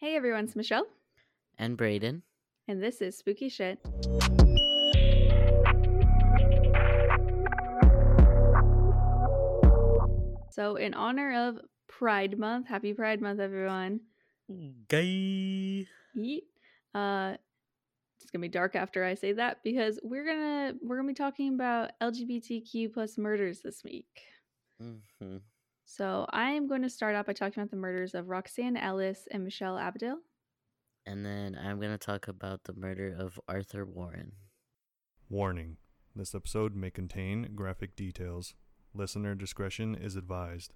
Hey everyone, it's Michelle, and Braden. and this is Spooky Shit. So, in honor of Pride Month, happy Pride Month, everyone. Gay. Yeet. Uh, it's gonna be dark after I say that because we're gonna we're gonna be talking about LGBTQ plus murders this week. hmm So I am going to start out by talking about the murders of Roxanne Ellis and Michelle Abdill. And then I'm going to talk about the murder of Arthur Warren. Warning this episode may contain graphic details. Listener discretion is advised.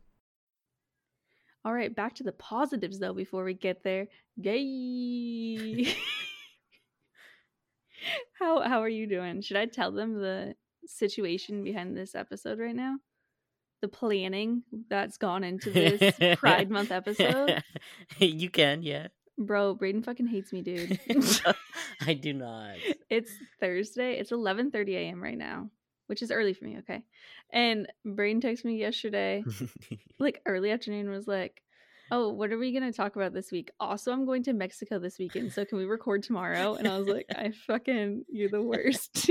All right, back to the positives though before we get there. Gay. how how are you doing? Should I tell them the situation behind this episode right now? The planning that's gone into this Pride Month episode? you can, yeah. Bro, Braden fucking hates me, dude. I do not. it's Thursday. It's 11:30 a.m. right now, which is early for me, okay? And Braden texted me yesterday like early afternoon was like, "Oh, what are we going to talk about this week? Also, I'm going to Mexico this weekend, so can we record tomorrow?" And I was like, "I fucking you're the worst."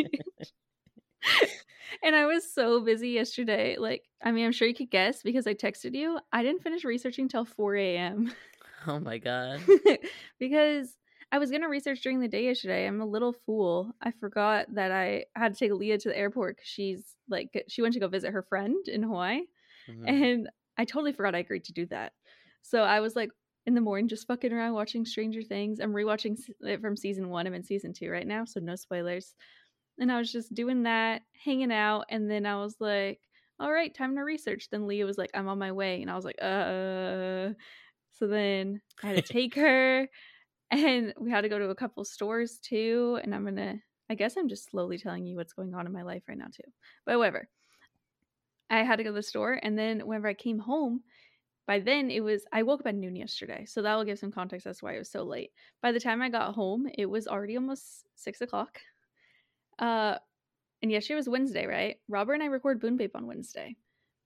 and I was so busy yesterday. Like, I mean, I'm sure you could guess because I texted you. I didn't finish researching till 4 a.m. oh my god. because I was gonna research during the day yesterday. I'm a little fool. I forgot that I had to take Leah to the airport because she's like she went to go visit her friend in Hawaii, Mhm. and I totally forgot I agreed to do that. So I was like in the morning just fucking around watching Stranger Things. I'm rewatching it from season one. I'm in season two right now, so no spoilers. And I was just doing that, hanging out, and then I was like, "All right, time to research." Then Leah was like, "I'm on my way," and I was like, "Uh." So then I had to take her, and we had to go to a couple stores too. And I'm gonna, I guess I'm just slowly telling you what's going on in my life right now too. But whatever. I had to go to the store, and then whenever I came home, by then it was I woke up at noon yesterday, so that will give some context as to why it was so late. By the time I got home, it was already almost six o'clock. Uh, and yesterday was Wednesday, right? Robert and I record Boon Babe on Wednesday,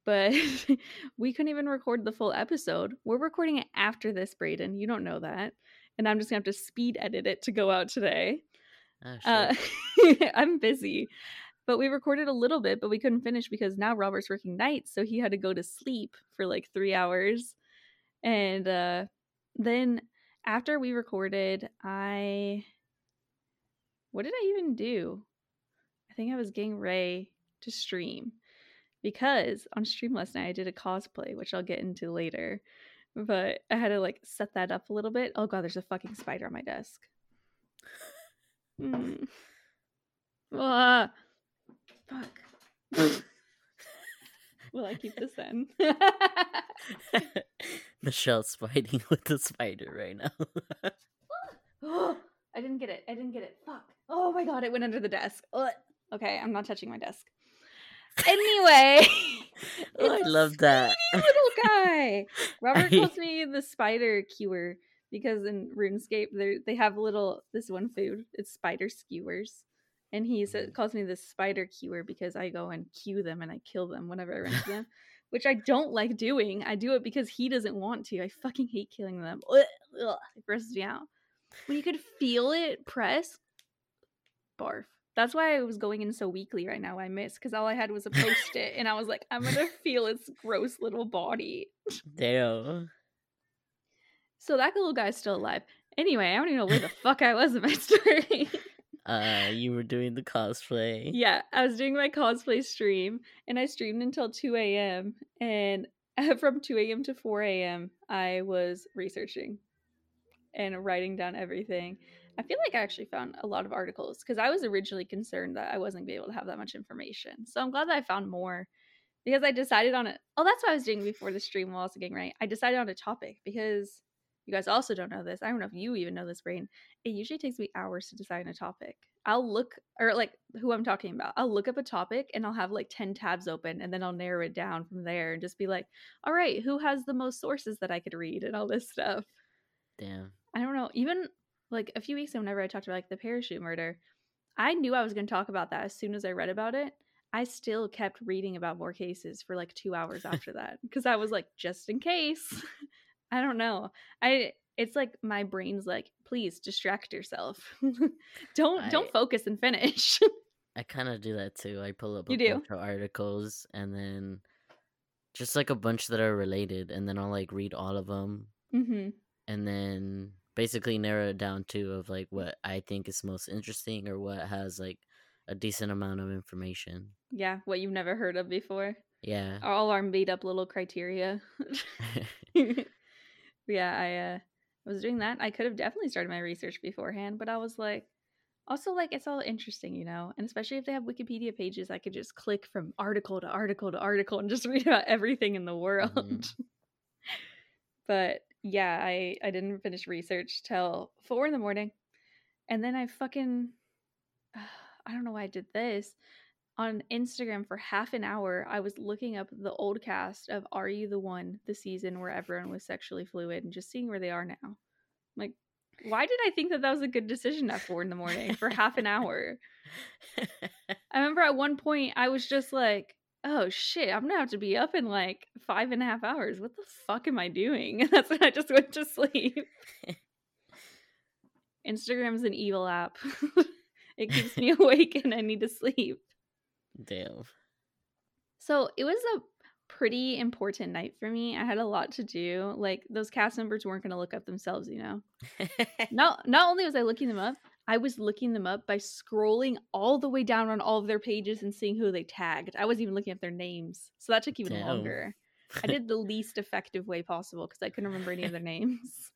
but we couldn't even record the full episode. We're recording it after this, Braden. You don't know that, and I'm just gonna have to speed edit it to go out today. Oh, Uh. I'm busy. But we recorded a little bit, but we couldn't finish because now Robert's working nights, so he had to go to sleep for like three hours. And uh then after we recorded, I what did I even do? I think I was getting Ray to stream because on stream last night I did a cosplay, which I'll get into later. But I had to like set that up a little bit. Oh god, there's a fucking spider on my desk. Mm. Ah, fuck. Will I keep this in? Michelle's fighting with the spider right now. oh, I didn't get it. I didn't get it. Fuck. Oh my god, it went under the desk. Ugh. Okay, I'm not touching my desk. Anyway, oh, I love that. little guy. Robert I- calls me the spider kewer because in RuneScape they they have little this one food. It's spider skewers, and he said, mm. calls me the spider kewer because I go and cue them and I kill them whenever I run into them, which I don't like doing. I do it because he doesn't want to. I fucking hate killing them. Ugh, ugh, it grosses me out. When you could feel it press, barf. That's why I was going in so weakly right now. I missed because all I had was a post it, and I was like, I'm gonna feel its gross little body. Damn. So that little guy's still alive. Anyway, I don't even know where the fuck I was in my story. Uh, you were doing the cosplay. yeah, I was doing my cosplay stream, and I streamed until 2 a.m. And from 2 a.m. to 4 a.m., I was researching and writing down everything. I feel like I actually found a lot of articles because I was originally concerned that I wasn't gonna be able to have that much information. So I'm glad that I found more because I decided on it. Oh, that's what I was doing before the stream while I was getting right. I decided on a topic because you guys also don't know this. I don't know if you even know this, Brain. It usually takes me hours to decide on a topic. I'll look or like who I'm talking about. I'll look up a topic and I'll have like 10 tabs open and then I'll narrow it down from there and just be like, all right, who has the most sources that I could read and all this stuff. Damn. I don't know. Even like a few weeks ago, whenever I talked about like the parachute murder, I knew I was going to talk about that as soon as I read about it. I still kept reading about more cases for like two hours after that because I was like, just in case. I don't know. I it's like my brain's like, please distract yourself. don't I- don't focus and finish. I kind of do that too. I pull up You a do? bunch of articles and then just like a bunch that are related, and then I'll like read all of them, hmm and then basically narrow it down to of like what I think is most interesting or what has like a decent amount of information. Yeah, what you've never heard of before. Yeah. All our made up little criteria. yeah, I uh was doing that. I could have definitely started my research beforehand, but I was like also like it's all interesting, you know, and especially if they have Wikipedia pages, I could just click from article to article to article and just read about everything in the world. Mhm. but yeah, I I didn't finish research till four in the morning, and then I fucking I don't know why I did this on Instagram for half an hour. I was looking up the old cast of "Are You the One," the season where everyone was sexually fluid, and just seeing where they are now. Like, why did I think that that was a good decision at four in the morning for half an hour? I remember at one point I was just like, oh shit, I'm gonna have to be up in like five and a half hours. What the fuck am I doing? And that's when I just went to sleep. Instagram's an evil app. it keeps me awake and I need to sleep. Damn. So it was a pretty important night for me. I had a lot to do. Like those cast members weren't gonna look up themselves, you know. not not only was I looking them up, I was looking them up by scrolling all the way down on all of their pages and seeing who they tagged. I wasn't even looking at their names. So that took even Damn. longer. I did the least effective way possible because I couldn't remember any of their names.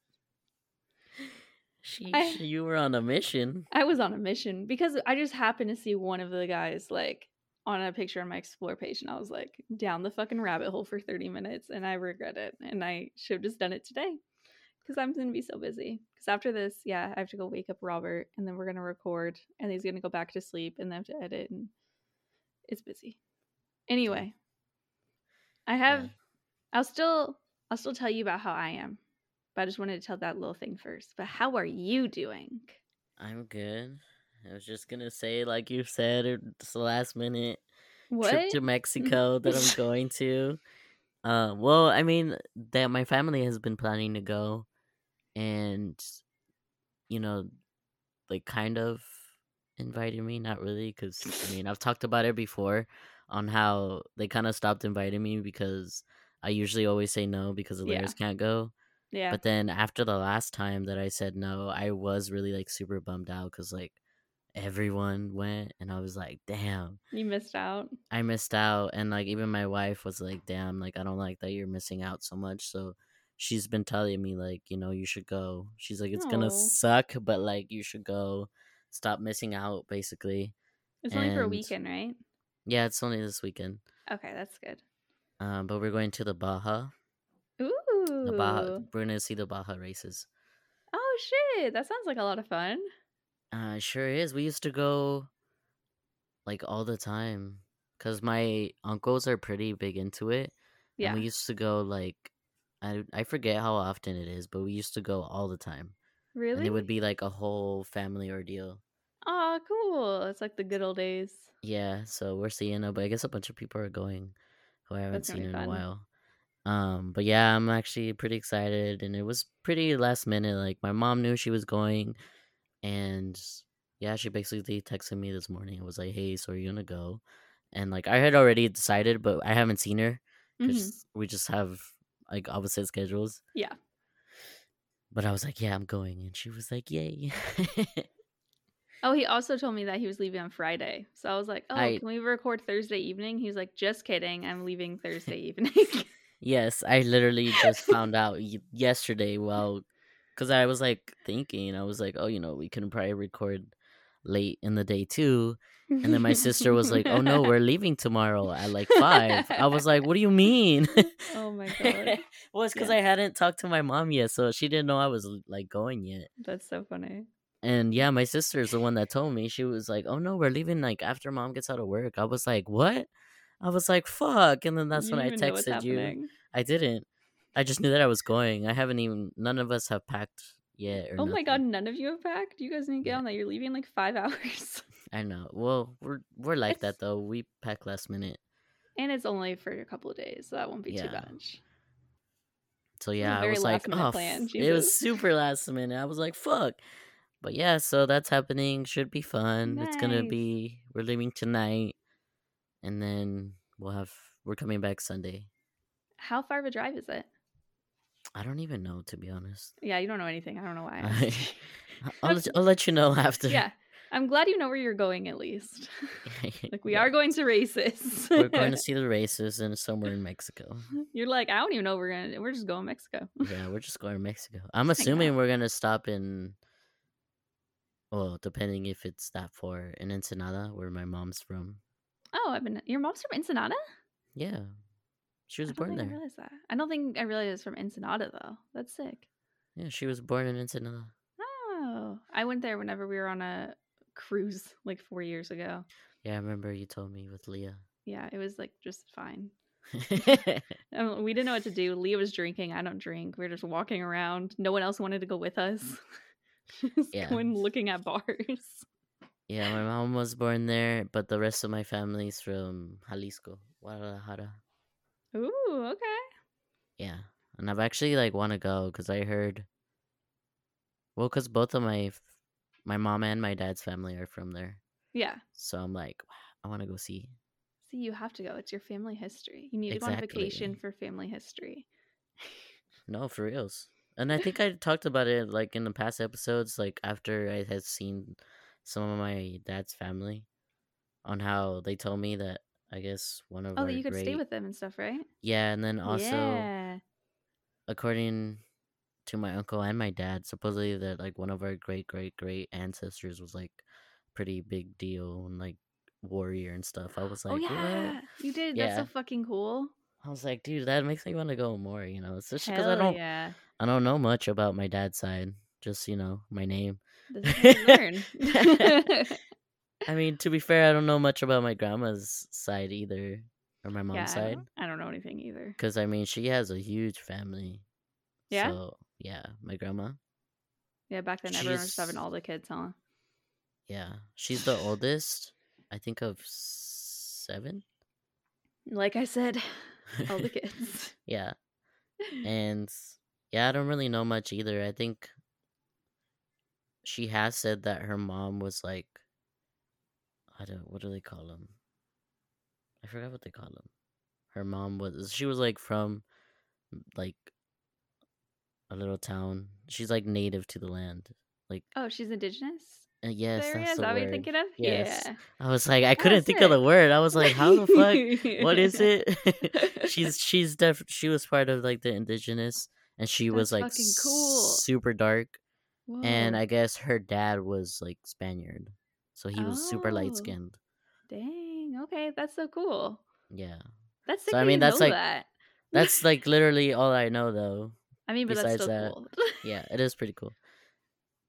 Sheesh, I- you were on a mission. I was on a mission because I just happened to see one of the guys like on a picture on my explore page and I was like down the fucking rabbit hole for 30 minutes and I regret it and I should have just done it today because I'm going to be so busy. Because after this, yeah, I have to go wake up Robert and then we're going to record and he's going to go back to sleep and then I have to edit and it's busy. Anyway, I have Yeah. I'll still I'll still tell you about how I am. But I just wanted to tell that little thing first. But how are you doing? I'm good. I was just gonna say, like you said, it's the last minute What? trip to Mexico that I'm going to. Uh, well, I mean, that my family has been planning to go, and you know, like kind of invited me. Not really, because I mean, I've talked about it before on how they kind of stopped inviting me because I usually always say no because the Yeah. layers can't go. yeah. But then after the last time that I said no, I was really like super bummed out because like everyone went, and I was like, damn. You missed out. I missed out and like even my wife was like, "Damn, like I don't like that you're missing out so much." So she's been telling me like, you know, you should go. She's like, "It's gonna suck, but like you should go. Stop missing out basically." It's only for a weekend, right? Yeah, it's only this weekend. Okay, that's good. Um, but we're going to the Baja. Ooh. The Baja. We're going to see the Baja races. Oh shit, that sounds like a lot of fun. Uh, it sure is. We used to go like all the time cuz my uncles are pretty big into it. Yeah. And we used to go like I I forget how often it is, but we used to go all the time. really? And it would be like a whole family ordeal. Oh, cool. It's like the good old days. Yeah, so we're seeing it, but I guess a bunch of people are going who I haven't That's seen in a while. Um, but yeah, I'm actually pretty excited and it was pretty last minute. Like my mom knew she was going and yeah, she basically texted me this morning. It was like, "Hey, so are you gonna go?" And like I had already decided, but I haven't seen her because we just have like opposite schedules. Yeah. But I was like, "Yeah, I'm going," and she was like, "Yay!" Oh, he also told me that he was leaving on Friday. So I was like, "Oh, I- can we record Thursday evening?" He was like, "Just kidding. I'm leaving Thursday evening." yes, I literally just found out yesterday. Well, because I was like thinking, I was like, "Oh, you know, we can probably record late in the day too." And then my sister was like, "Oh no, we're leaving tomorrow at like 5. I was like, "What do you mean?" "Oh my god, well, it's because Yeah. I hadn't talked to my mom yet, so she didn't know I was like going yet. that's so funny." And yeah, my sister's the one that told me. She was like, "Oh no, we're leaving like after mom gets out of work." I was like, "What?" I was like, "Fuck!" And then that's You when I don't even know what's texted you. I didn't. I just knew that I was going. I haven't even. None of us have packed yet. Oh my god, none of you have packed. You guys need to get Yeah. on that. You're leaving in like five hours, I know. Well, we're we're like It's- that though. We pack last minute. and it's only for a couple of days, so that won't be too Yeah. much. So yeah, I was like, oh, plan, it was super last minute. I was like, fuck. But yeah, so that's happening. Should be fun. It's gonna be. We're leaving tonight, and then we'll have. We're coming back Sunday. How far of a drive is it? I don't even know to be honest. Yeah, you don't know anything. I don't know why. I I, asked. I'll let, I'll let you know after. yeah, I'm glad you know where you're going at least. like we are going to races. We're going to see the races and somewhere in Mexico. You're like, I don't even know we're gonna. We're just going to Mexico. Yeah, we're just going to Mexico. I'm assuming we're gonna stop in. Well, depending if it's that far in Ensenada, where my mom's from. Oh, I've been. Your mom's from Ensenada. Yeah, she was born there. I don't born think I there. realized that. I don't think I realized it's from Ensenada though. That's sick. Yeah, she was born in Ensenada. Oh, I went there whenever we were on a cruise like four years ago. Yeah, I remember you told me with Leah. Yeah, it was like just fine. Um, we didn't know what to do. Leah was drinking. I don't drink. We were just walking around. No one else wanted to go with us. just Yeah. going looking at bars. yeah, my mom was born there, but the rest of my family's from Jalisco, Guadalajara. Ooh, okay. Yeah, and I've actually like want to go because I heard. Well, because both of my, my mom and my dad's family are from there, Yeah. so I'm like, I want to go see. See, you have to go. It's your family history. You need to go on vacation for family history. No, for reals. And I think I talked about it like in the past episodes, like after I had seen some of my dad's family, on how they told me that I guess one of Oh, our that you could stay with them and stuff, right? yeah, and then also yeah. according to my uncle and my dad, supposedly that like one of our great great great ancestors was like pretty big deal and like warrior and stuff. I was oh, like, oh "What?" yeah, you did. That's Yeah. so fucking cool. I was like, dude, that makes me want to go more. You know, it's just because I don't yeah. I don't know much about my dad's side. Just you know my name. This is how you learn. I mean, to be fair, I don't know much about my grandma's side either, or my mom's yeah, I side. don't, I don't know anything either. Because I mean, she has a huge family. Yeah? So yeah, my grandma. Yeah, back then everyone was having all the kids, huh? Yeah, she's the oldest. I think of seven. Like I said, all the kids. yeah, and yeah, I don't really know much either. I think she has said that her mom was like, I don't. What do they call them? I forgot what they call them. Her mom was. She was like from, like, a little town. She's like native to the land. Like, Oh, she's indigenous. uh, yes, there that's is. The that what word. you're thinking of? Yes. Yeah. I was like, I couldn't think of the word. I was like, how the fuck? what is it? she's she's def she was part of like the indigenous, and she was like cool. super dark. And I guess her dad was like Spaniard, so he was super Oh. light skinned. Dang. Okay, that's so cool. Yeah, That's. So, I mean, that's like- that. that's like literally all I know though. I mean, but that's besides still that, cool. Yeah, it is pretty cool.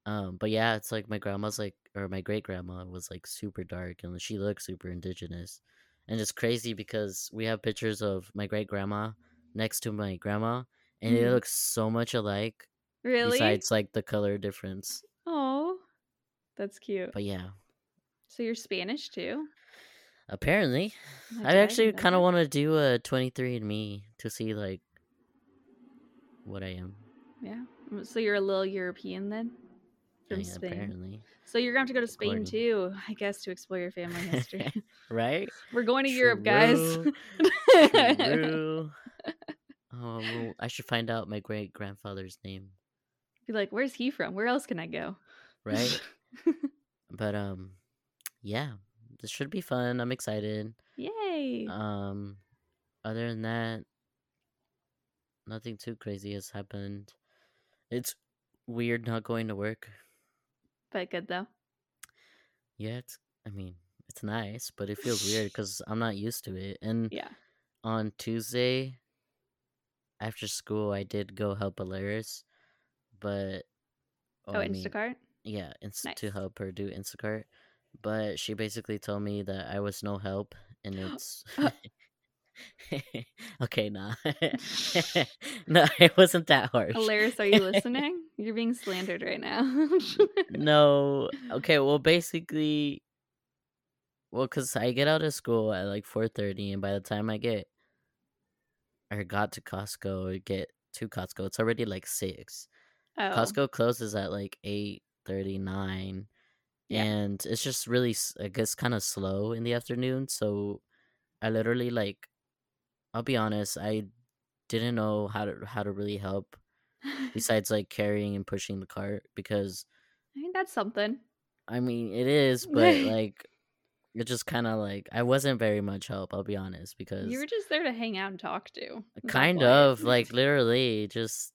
Um, but yeah, it's like my grandma's like, or my great grandma was like super dark, and she looked super indigenous, and it's crazy because we have pictures of my great grandma next to my grandma, and it Mhm. looks so much alike. really? Besides, like the color difference. Oh, that's cute. But yeah, So you're Spanish too? apparently, I actually kind of want to do a 23andMe to see like what I am. Yeah. So you're a little European then? From Yeah, Spain. apparently, So you're going to have to go to Spain According- too, I guess, to explore your family history. right? We're going to Europe, guys. True. True. Oh, well, I should find out my great grandfather's name, Be like, where's he from? Where else can I go? right? but um, yeah, this should be fun. I'm excited. Yay. Um, other than that, nothing too crazy has happened. It's weird not going to work. but good though. Yeah, it's. I mean, it's nice, but it feels weird because I'm not used to it. And Yeah. on Tuesday after school, I did go help Alaris, but Oh, I mean, Instacart? yeah, ins- to help her do Instacart. But she basically told me that I was no help, and it's Uh. okay. Nah, no, it wasn't that harsh. Alaris, are you listening? You're being slandered right now. no, okay. Well, basically, well, cause I get out of school at like four thirty, and by the time I get or got to Costco, get to Costco. It's already like six. Oh. Costco closes at like eight thirty nine, Yeah. and it's just really I guess kind of slow in the afternoon. So I literally like, I'll be honest, I didn't know how to how to really help besides like carrying and pushing the cart because I mean, that's something. I mean it is, but like it just kind of like I wasn't very much help. I'll be honest because You were just there to hang out and talk to. Uh, kind of like literally just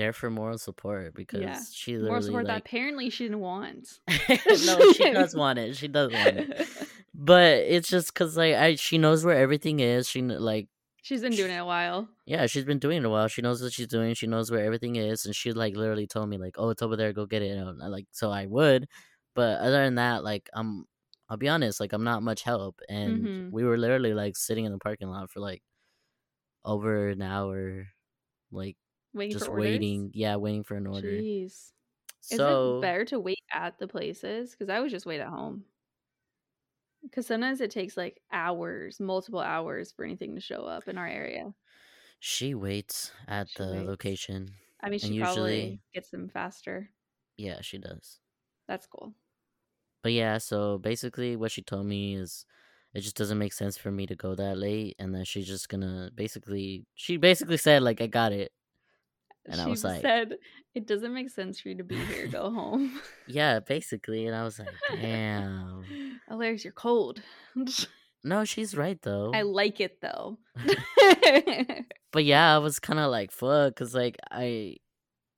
there for moral support because Yeah. she literally support that apparently she didn't want. no she does want it. She does want it. But it's just because like I she knows where everything is. She like she's been doing it a while. yeah she's been doing it a while. She knows what she's doing. She knows where everything is. And she like literally told me like oh it's over there. Go get it. And I, like so I would. But other than that like I'm I'll be honest like I'm not much help. And Mhm. we were literally like sitting in the parking lot for like over an hour like Waiting just for orders. waiting yeah waiting for an order Jeez. Is it better to wait at the places? Because I would just wait at home. Because sometimes it takes like hours, multiple hours for anything to show up in our area. she waits at She the waits. location I mean, she probably usually- gets them faster. yeah she does That's cool. but yeah so basically what she told me is it just doesn't make sense for me to go that late and then she's just gonna basically she basically said like i got it And I she was like- said, "It doesn't make sense for you to be here. Go home." yeah basically and i was like damn Hilarious, you're cold. no she's right though I like it though. but yeah i was kind of like fuck because like i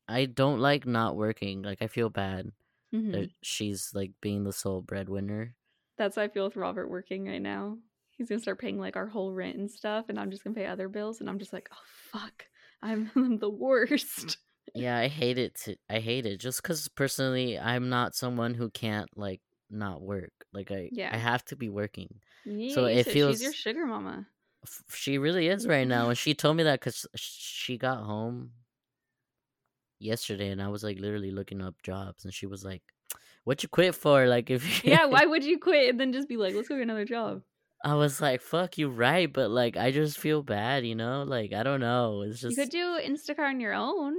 i don't like not working like i feel bad Mhm. that she's like being the sole breadwinner That's how I feel with Robert working right now. He's gonna start paying like our whole rent and stuff, and I'm just gonna pay other bills, and I'm just like, oh fuck, I'm, the worst. yeah i hate it to, i hate it just because personally i'm not someone who can't like not work like i Yeah. i have to be working Yeah, So it feels- she's your sugar mama. F- she really is right now and she told me that because she got home yesterday and i was like literally looking up jobs and she was like what you quit for like if you Yeah, why would you quit and then just be like, let's go get another job? I was like fuck you right but like i just feel bad you know like i don't know it's just You could do Instacart on your own.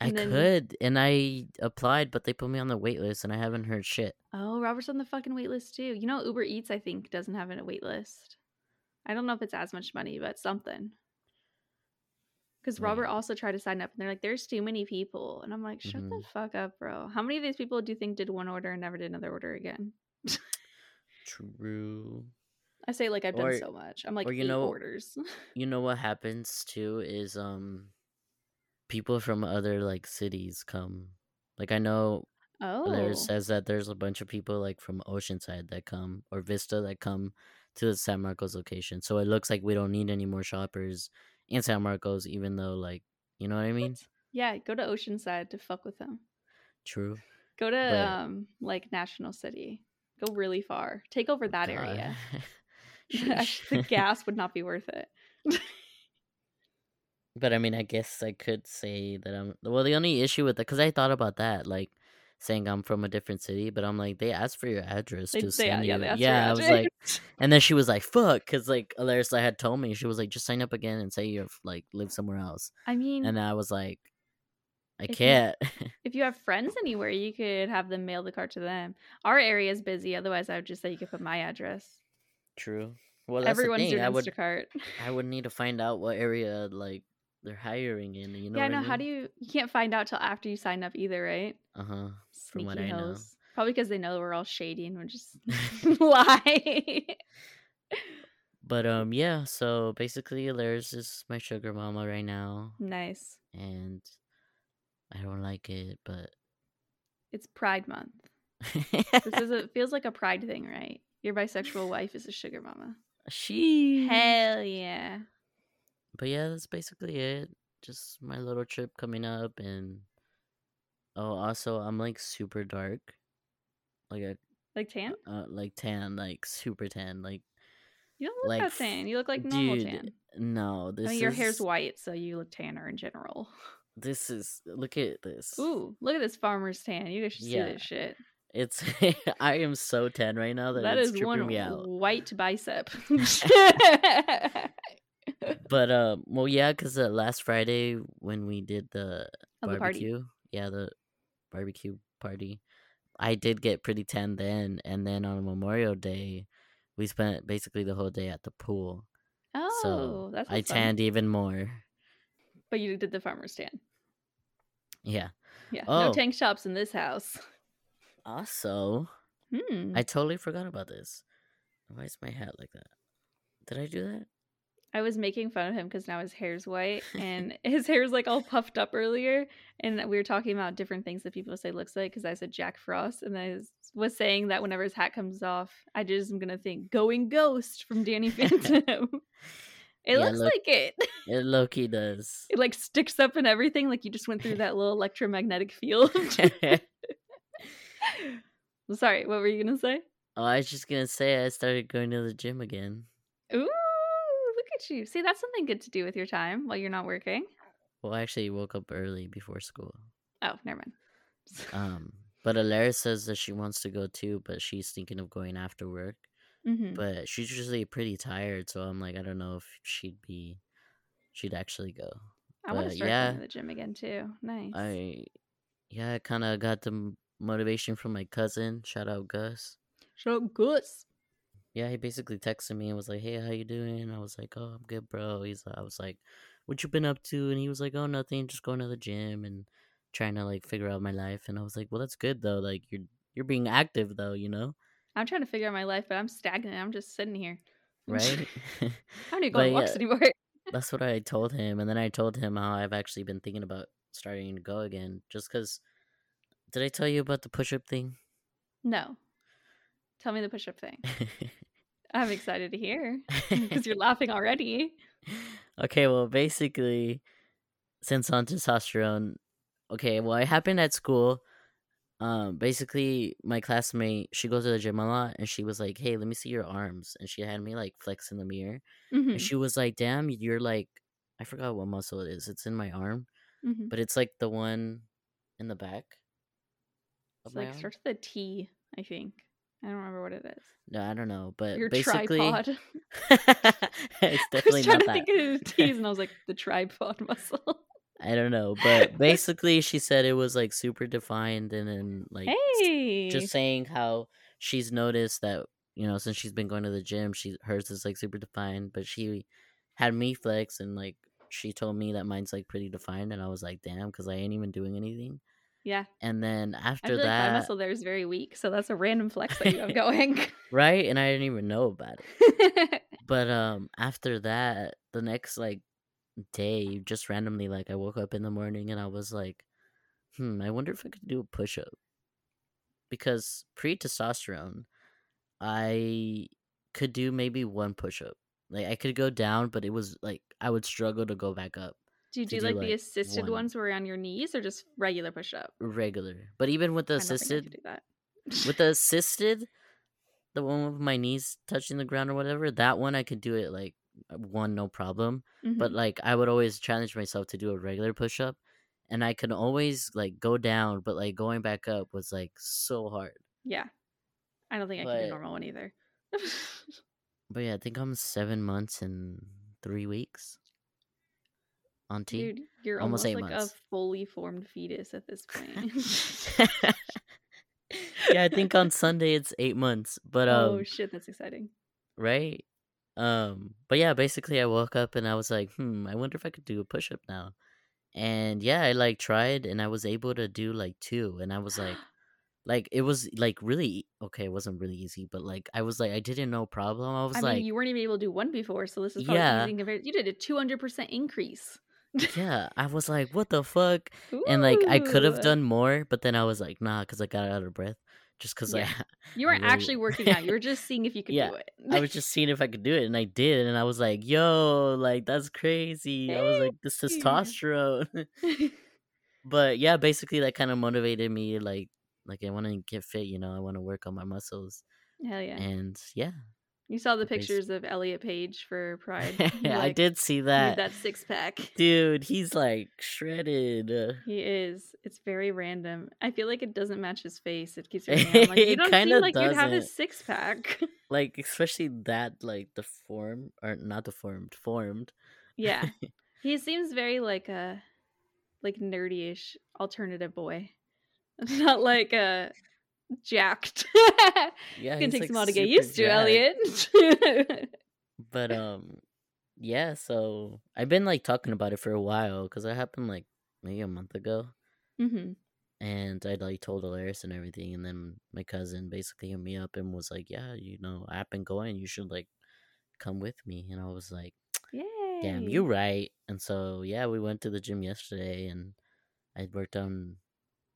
i then- could and i applied but they put me on the wait list and i haven't heard shit Oh, Robert's on the fucking wait list too. You know, Uber Eats, I think, doesn't have a wait list. I don't know if it's as much money, but something. Because Robert also tried to sign up, and they're like, "There's too many people," and I'm like, "Shut the Mhm. fuck up, bro." How many of these people do you think did one order and never did another order again? true I say like I've done so much. I'm like or you know- orders. you know what happens too is um people from other like cities come like i know oh, there says that there's a bunch of people like from oceanside that come or vista that come to the san marcos location so it looks like we don't need any more shoppers in san marcos even though like you know what i mean yeah. Go to Oceanside to fuck with them. true Go to But- um like National City. Go really far. Take over that God. area. The gas would not be worth it. but i mean i guess i could say that i'm well the only issue with that because i thought about that like saying i'm from a different city but i'm like they asked for your address They, to send yeah, you they yeah i was like and then she was like fuck because like Alarissa had told me she was like just sign up again and say you're like live somewhere else I mean, and i was like i If can't if you have friends anywhere, you could have them mail the card to them. Our area is busy. Otherwise, I would just say you could put my address. True well Everyone's doing i would Instacart. i would need to find out what area like they're hiring in you know yeah, no. I How do you? You can't find out till after you sign up either, right? uh-huh From Sneaky what I know. Probably because they know we're all shady and we're just lie. but um yeah so basically Alaris is my sugar mama right now nice. and i don't like it but It's Pride Month. This is a, feels like a pride thing, right? Your bisexual wife is a sugar mama. she Hell yeah. but yeah, that's basically it. Just my little trip coming up, and oh, also I'm like super dark, like a Like tan? uh, like tan, like super tan, like You don't look like, that tan. You look like normal dude, tan. no. This I mean, your is, hair's white, so you look tanner in general. This is look at this. Ooh, look at this farmer's tan. You guys should see this shit. It's I am so tan right now that, That it's is one me out. white bicep. but um, well, yeah, because uh, last Friday when we did the Oh, the barbecue, yeah, the barbecue party, I did get pretty tan then, and then on Memorial Day, we spent basically the whole day at the pool. Oh, so that's I tanned even more. But you did the farmer's stand. Yeah. Yeah. No Oh. tank shops in this house. Also, Hmm. I totally forgot about this. Why is my hat like that? Did I do that? I was making fun of him because now his hair's white and his hair's like all puffed up earlier. And we were talking about different things that people say looks like because I said Jack Frost and I was, was saying that whenever his hat comes off, I just am gonna think Going Ghost from Danny Phantom. it Yeah, looks look- like it. It Loki does. It like sticks up and everything, like you just went through that little electromagnetic field. I'm sorry, what were you gonna say? oh, I was just gonna say I started going to the gym again. Ooh, look at you. See, that's something good to do with your time while you're not working. Well, I actually woke up early before school. Oh, never mind. Um, but Alaris says that she wants to go too, but she's thinking of going after work. hmm But she's usually pretty tired, so I'm like, I don't know if she'd be, she'd actually go. I want to start yeah, going to the gym again too. Nice. I, yeah, I kind of got the m- motivation from my cousin. Shout out Gus. Shout out Gus. Yeah, he basically texted me and was like, "Hey, how you doing?" I was like, "Oh, I'm good, bro." He's, I was like, "What you been up to?" And he was like, "Oh, nothing, just going to the gym and trying to like figure out my life." And I was like, "Well, that's good though. Like you're you're being active though, you know, I'm trying to figure out my life, but I'm stagnant. I'm just sitting here. right?" I don't to go on walks yeah, anymore. that's what I told him, and then I told him how I've actually been thinking about starting to go again, just because. Did I tell you about the push-up thing? No. Tell me the push up thing. I'm excited to hear because you're laughing already. okay, well, basically, since on testosterone, okay, well, it happened at school. Um, basically, my classmate, she goes to the gym a lot, and she was like, "Hey, let me see your arms," and she had me like flex in the mirror, hmm and she was like, "Damn, you're like, I forgot what muscle it is. It's in my arm, hmm but it's like the one in the back It's like starts with a T, I think. I don't remember what it is. No, I don't know, but Your basically, tripod. it's I was definitely trying not to that. think of the T's and I was like, the tripod muscle. I don't know, but basically, she said it was like super defined, and then like hey. just saying how she's noticed that you know since she's been going to the gym, she hers is like super defined, but she had me flex, and like she told me that mine's like pretty defined, and I was like, damn, because I ain't even doing anything. Yeah. And then I after feel like my muscle there is very weak, so that's a random flex that you have going. right, and I didn't even know about it. But um, after that, the next like day, just randomly, like I woke up in the morning and I was like, hmm, I wonder if I could do a push up. Because pre testosterone, I could do maybe one push up. Like I could go down, but it was like I would struggle to go back up do you do do, like the assisted one. ones where you're on your knees or just regular push up? regular. But even with the I don't think I assisted, with the assisted, the one with my knees touching the ground or whatever, that one I could do it like one no problem. but Mhm. like I would always challenge myself to do a regular push up and I could always like go down but like going back up was like so hard. yeah, I don't think I can do a normal one either. But yeah, I think I'm 7 months and 3 weeks on T. Dude, you're Almost almost, eight like months. a fully formed fetus at this point. yeah, I think on Sunday it's 8 months. But um oh shit, that's exciting. right? Um but yeah, basically I woke up and I was like, "Hmm, I wonder if I could do a push up now." And yeah, I like tried and I was able to do like two and I was like like it was like really okay it wasn't really easy but like i was like i didn't know problem i was I like mean, you weren't even able to do one before, so this is probably Yeah. You did a two hundred percent increase. Yeah i was like what the fuck and like i could have done more but then i was like nah because i got out of breath just because Yeah. i You weren't really- actually working out. You were just seeing if you could Yeah, do it. i was just seeing if i could do it and i did and i was like yo like that's crazy i was like this testosterone but yeah basically that kind of motivated me like like i want to get fit you know i want to work on my muscles Hell yeah. and yeah You saw the pictures of Elliot Page for Pride. You're I did see that. that six pack. Dude, he's like shredded. Uh, He is. It's very random. I feel like it doesn't match his face. It keeps me like, you don't seem like you'd have a six pack. Like especially that like the form or not deformed, formed. yeah. He seems very like a like nerdy-ish alternative boy. Not like a jacked. Yeah, It takes like, a while to get used to. Elliot. But um yeah, so I've been like talking about it for a while cuz it happened like maybe a month ago hmm and I like told Alaris and everything and then my cousin basically hit me up and was like, "Yeah, you know, I've been going, you should like come with me." And I was like, Yay. "Damn, you right." And so yeah, we went to the gym yesterday and I worked on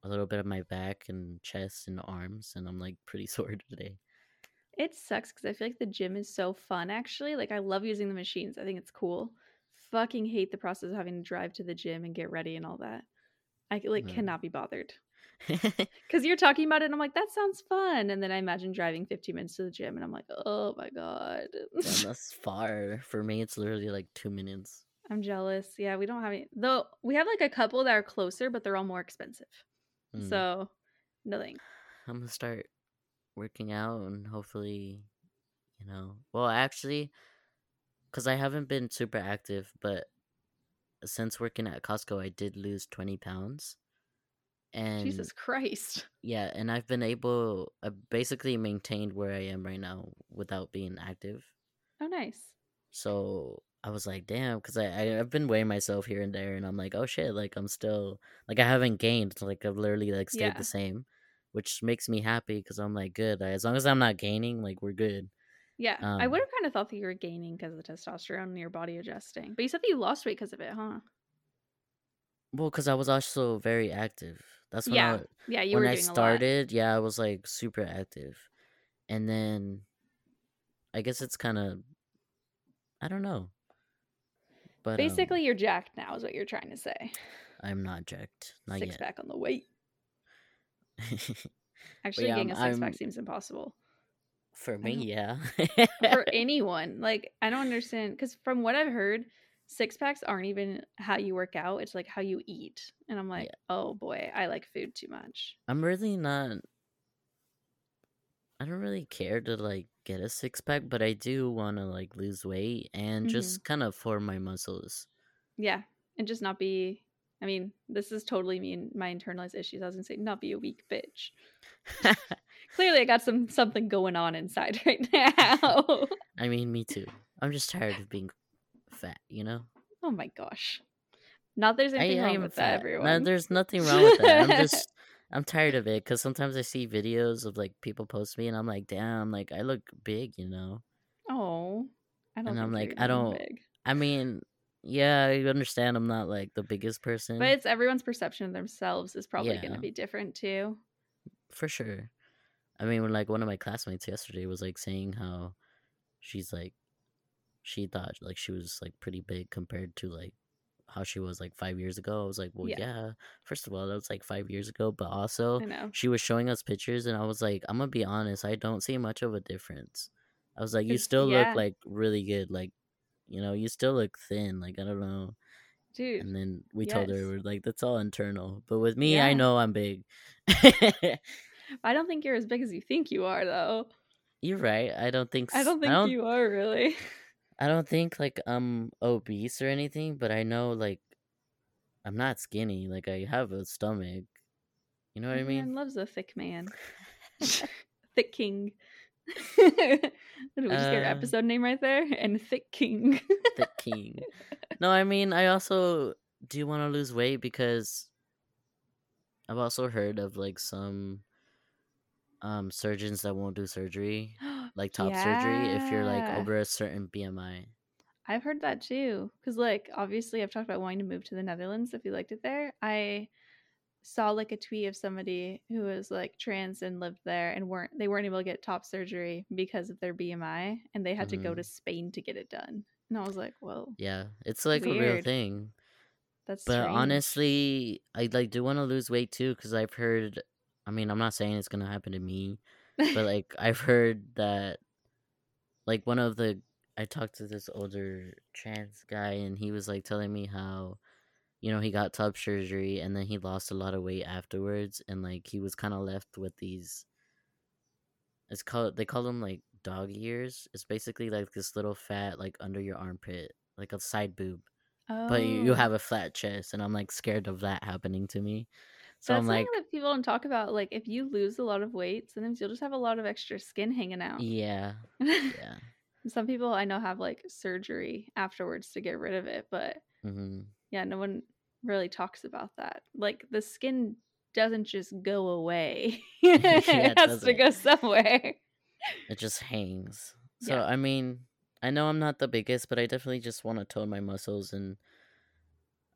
a little bit of my back and chest and arms and I'm like pretty sore today. It sucks because I feel like the gym is so fun actually. Like I love using the machines. I think it's cool. Fucking hate the process of having to drive to the gym and get ready and all that. I like Mm. cannot be bothered. Because you're talking about it and I'm like, that sounds fun. And then I imagine driving 15 minutes to the gym and I'm like, oh my God. Damn, that's far. For me, it's literally like two minutes. I'm jealous. Yeah, we don't have any though we have like a couple that are closer, but they're all more expensive. Mm. So nothing. I'm gonna start working out and hopefully, you know, well, actually, because I haven't been super active, but since working at Costco, I did lose 20 pounds. And Jesus Christ. yeah, and I've been able, I basically maintained where I am right now without being active. Oh nice. So I was like, damn, because I, I I've been weighing myself here and there, and I'm like, oh shit, like I'm still like I haven't gained, like I've literally like stayed Yeah. the same, which makes me happy because I'm like, good, as long as I'm not gaining, like we're good. Yeah, I Um, would have kind of thought that you were gaining because of the testosterone and your body adjusting. But you said that you lost weight because of it, huh? Well, because I was also very active. That's when yeah, I yeah, you when were I doing a lot. started. Yeah, I was like super active, and then I guess it's kind of I don't know, but um, Basically, you're jacked now, is what you're trying to say. I'm not jacked, not six yet. pack on the weight. Actually, yeah, getting a I'm- six pack I'm- seems impossible For me, yeah. for anyone. Like, I don't understand because from what I've heard, six packs aren't even how you work out; it's like how you eat. And I'm like, Yeah. oh boy, I like food too much. I'm really not. I don't really care to like get a six pack, but I do want to like lose weight and Mhm. just kind of form my muscles. Yeah, and just not be. I mean, this is totally me and my internalized issues. I was gonna say, not be a weak bitch. Clearly, I got some something going on inside right now. I mean, me too. I'm just tired of being fat, you know? oh my gosh. Not there's anything I wrong with fat. that, No, there's nothing wrong with that. I'm just, I'm tired of it because sometimes I see videos of like people post me and I'm like, damn, like I look big, you know? Oh, I don't. And I'm like, I don't- Big. I mean, yeah, I understand I'm not like the biggest person. But it's everyone's perception of themselves is probably going to be different too. for sure. I mean, when like one of my classmates yesterday was like saying how she's like she thought like she was like pretty big compared to like how she was like five years ago. I was like, well, Yeah. yeah. First of all, that was like five years ago, but also I she was showing us pictures, and I was like, I'm gonna be honest, I don't see much of a difference. I was like, you still yeah. look like really good, like you know, you still look thin. Like I don't know. Dude, And then we told her we're like, that's all internal. But with me, Yeah. I know I'm big. I don't think you're as big as you think you are, though. You're right. I don't think. I don't think you are really. I don't think like I'm obese or anything, but I know like I'm not skinny. Like I have a stomach. You know what I mean? loves a thick man. thick king. Did we just get our Uh, episode name right there? And thick king. The king. No, I mean I also do want to lose weight because I've also heard of like some um surgeons that won't do surgery, like top surgery, if you're like over a certain BMI. I've heard that too. Because, like, obviously, I've talked about wanting to move to the Netherlands if you liked it there. I saw like a tweet of somebody who was like trans and lived there and weren't they weren't able to get top surgery because of their BMI and they had to go to mm-hmm. Spain to get it done. And I was like, well Yeah, it's like a real thing. that's But strange." honestly, I like do want to lose weight too because I've heard. I mean, I'm not saying it's gonna happen to me, but like I've heard that like one of the I talked to this older trans guy and he was like telling me how you know he got top surgery and then he lost a lot of weight afterwards and like he was kind of left with these it's called they call them like dog ears it's basically like this little fat like under your armpit like a side boob oh. but you, you oh. have a flat chest and i'm like scared of that happening to me so That's i'm like that people don't talk about. Like, if you lose a lot of weight, sometimes you'll just have a lot of extra skin hanging out. yeah yeah Some people I know have like surgery afterwards to get rid of it, but hmm yeah, no one really talks about that. Like, the skin doesn't just go away, Yeah, it has to doesn't. go somewhere. it just hangs. So Yeah. I mean, I know I'm not the biggest, but I definitely just want to tone my muscles, and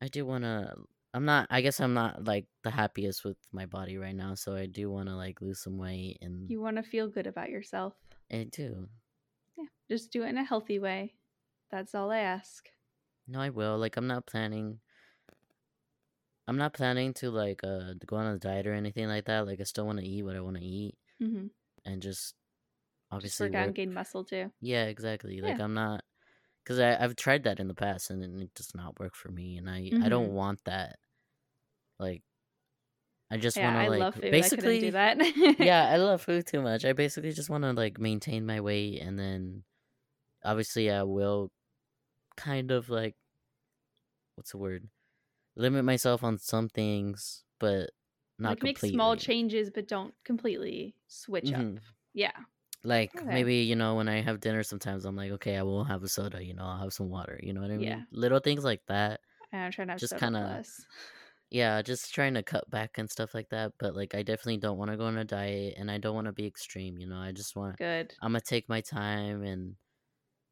I do want to. I'm not. I guess I'm not like the happiest with my body right now, so I do want to like lose some weight, and You want to feel good about yourself. I do. Yeah, just do it in a healthy way. That's all I ask. No, I will. Like, I'm not planning. I'm not planning to like uh go on a diet or anything like that. Like, I still want to eat what I want to eat, Mm-hmm. and just Just obviously work out and gain muscle too. Yeah, exactly. Like Yeah. I'm not because I I've tried that in the past and it it does not work for me, and I I don't Mhm. want that. Like, I just yeah, want to like love food. basically. I do that. yeah, I love food too much. I basically just want to like maintain my weight, and then obviously I will kind of like what's the word limit myself on some things, but not like make small changes, but don't completely switch up. Mhm. Yeah. Like Okay. maybe you know when I have dinner, sometimes I'm like, okay, I won't have a soda. You know, I'll have some water. You know what I mean? Yeah. Little things like that. And I'm trying to have Just kinda- Yeah, just trying to cut back and stuff like that. But like, I definitely don't want to go on a diet, and I don't want to be extreme. You know, I just want Good. I'm gonna take my time and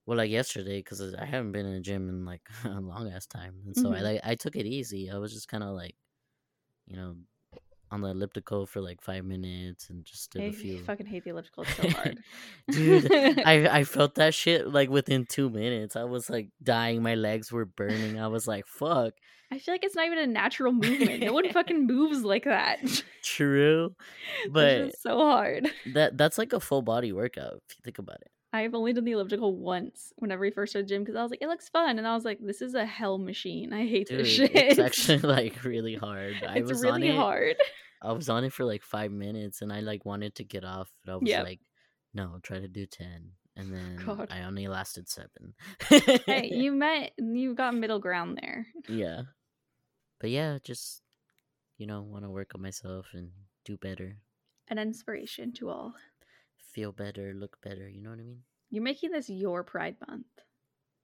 well, like yesterday, because I haven't been in the gym in like a long ass time, and so I Mhm. like I took it easy. I was just kind of like, you know, on the elliptical for like five minutes and just did I a few. fucking hate the elliptical it's so hard. Dude, I I felt that shit like within two minutes. I was like dying. My legs were burning. I was like, "Fuck." I feel like it's not even a natural movement. No one fucking moves like that. True, But so hard. that that's like a full body workout if you think about it. I've only done the elliptical once whenever we first started gym because I was like, it looks fun. And I was like, this is a hell machine. I hate Dude, this shit. it's actually like really hard. I it's was on really it. hard. I was on it for like five minutes and I like wanted to get off, but I was Yep. like, no, try to do ten. And then God. I only lasted seven. hey, you met, you got middle ground there. yeah. But yeah, just you know, want to work on myself and do better, An inspiration to all. Feel better, look better. You know what I mean? You're making this your Pride Month.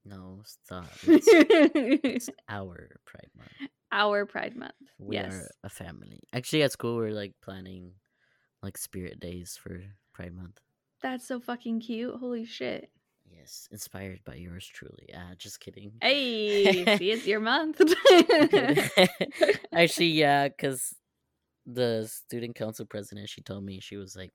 No, stop. It's, it's our Pride Month. Our Pride Month. We yes. are a family. Actually, at school, we're like planning like spirit days for Pride Month. That's so fucking cute. Holy shit. Yes, inspired by yours truly. Ah, just kidding. Hey, see, it's your month. Actually, yeah, because the student council president, she told me she was like,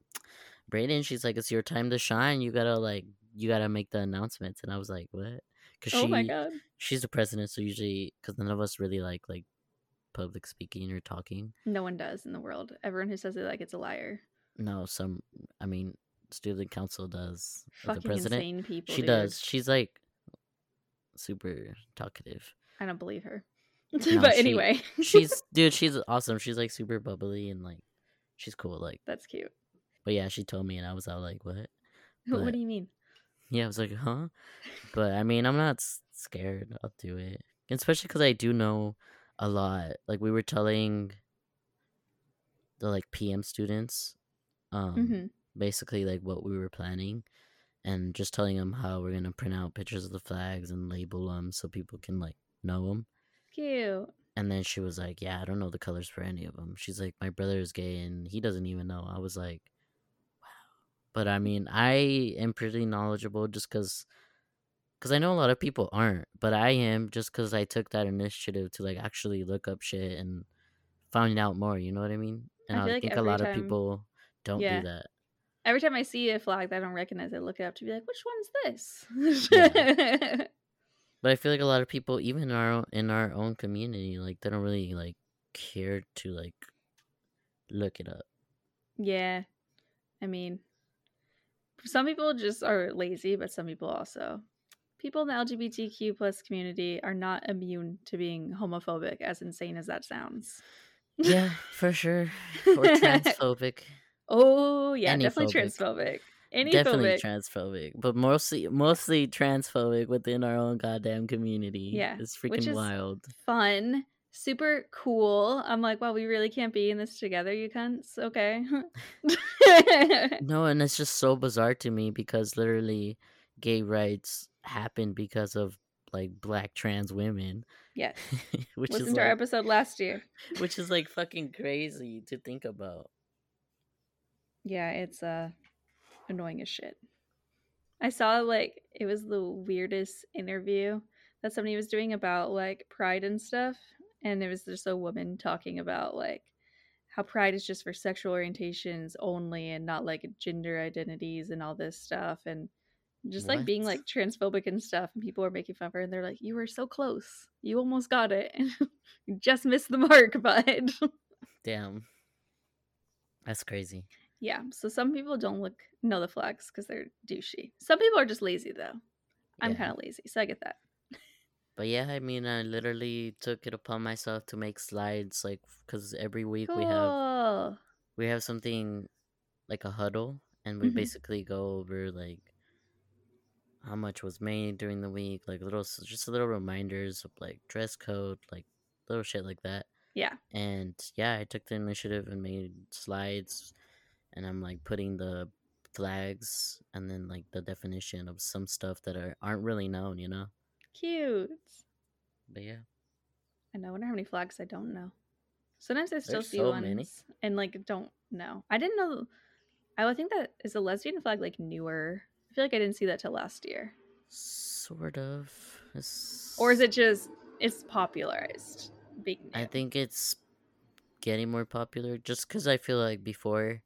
Brayden, she's like, it's your time to shine. You gotta like, you gotta make the announcements. And I was like, what? Because oh she, my god. she's the president, so usually, because none of us really like like public speaking or talking. No one does in the world. Everyone who says it like it's a liar. No, some, I mean, student council does. Fucking the president, insane people. she dude. does. She's like super talkative. I don't believe her. No, but she- anyway, She's dude, she's awesome. She's like super bubbly and like she's cool. Like, that's cute. But yeah, she told me, and I was all like, "What?" what do you mean? Yeah, I was like, "Huh?" But I mean, I'm not s- scared. I'll do it, especially because I do know a lot. Like we were telling the like PM students, um, hmm basically like what we were planning, and just telling them how we're gonna print out pictures of the flags and label them so people can like know them. Cute. And then she was like, "Yeah, I don't know the colors for any of them." She's like, "My brother is gay and he doesn't even know." I was like. But I mean, I am pretty knowledgeable just cuz cuz I know a lot of people aren't, but I am just cuz I took that initiative to like actually look up shit and find out more, you know what I mean? And I I, like think a lot time- of people don't Yeah. do that. Every time I see a flag that I don't recognize, I look it up to be like, which one's this? Yeah. But I feel like a lot of people even in our own, in our own community like they don't really like care to like look it up. yeah. I mean, some people just are lazy, but some people also people in the LGBTQ plus community are not immune to being homophobic, as insane as that sounds. Yeah, for sure. Or transphobic. oh yeah, definitely transphobic. Any Definitely phobic. transphobic, but mostly mostly transphobic within our own goddamn community. Yeah, it's freaking wild. fun, super cool. I'm like, wow, we really can't be in this together, you cunts. Okay. No, and it's just so bizarre to me because literally, gay rights happened because of like black trans women, yes. which Listen is to our episode last year. which is like fucking crazy to think about. Yeah, it's uh annoying as shit. I saw like it was the weirdest interview that somebody was doing about like pride and stuff and there was just a woman talking about like how pride is just for sexual orientations only and not like gender identities and all this stuff and just like being like transphobic and stuff and people are making fun of her and they're like you were so close you almost got it you just missed the mark bud Damn, that's crazy. Yeah, so some people don't look know the flags because they're douchey. Some people are just lazy though. I'm Yeah. kind of lazy, so I get that. But yeah, I mean, I literally took it upon myself to make slides, like, because every week Cool. we have we have something like a huddle, and we Mhm. basically go over like how much was made during the week, like little, just little reminders of like dress code, like little shit like that. Yeah. And yeah, I took the initiative and made slides, and I'm like putting the flags and then like the definition of some stuff that are aren't really known, you know. Cute. But yeah. I know. I wonder how many flags I don't know. Sometimes I still There's see so ones many. and like don't know. I didn't know. I would think that is a lesbian flag like newer. I feel like I didn't see that till last year. Sort of. It's, Or is it just it's popularized? I think it's getting more popular just because I feel like before,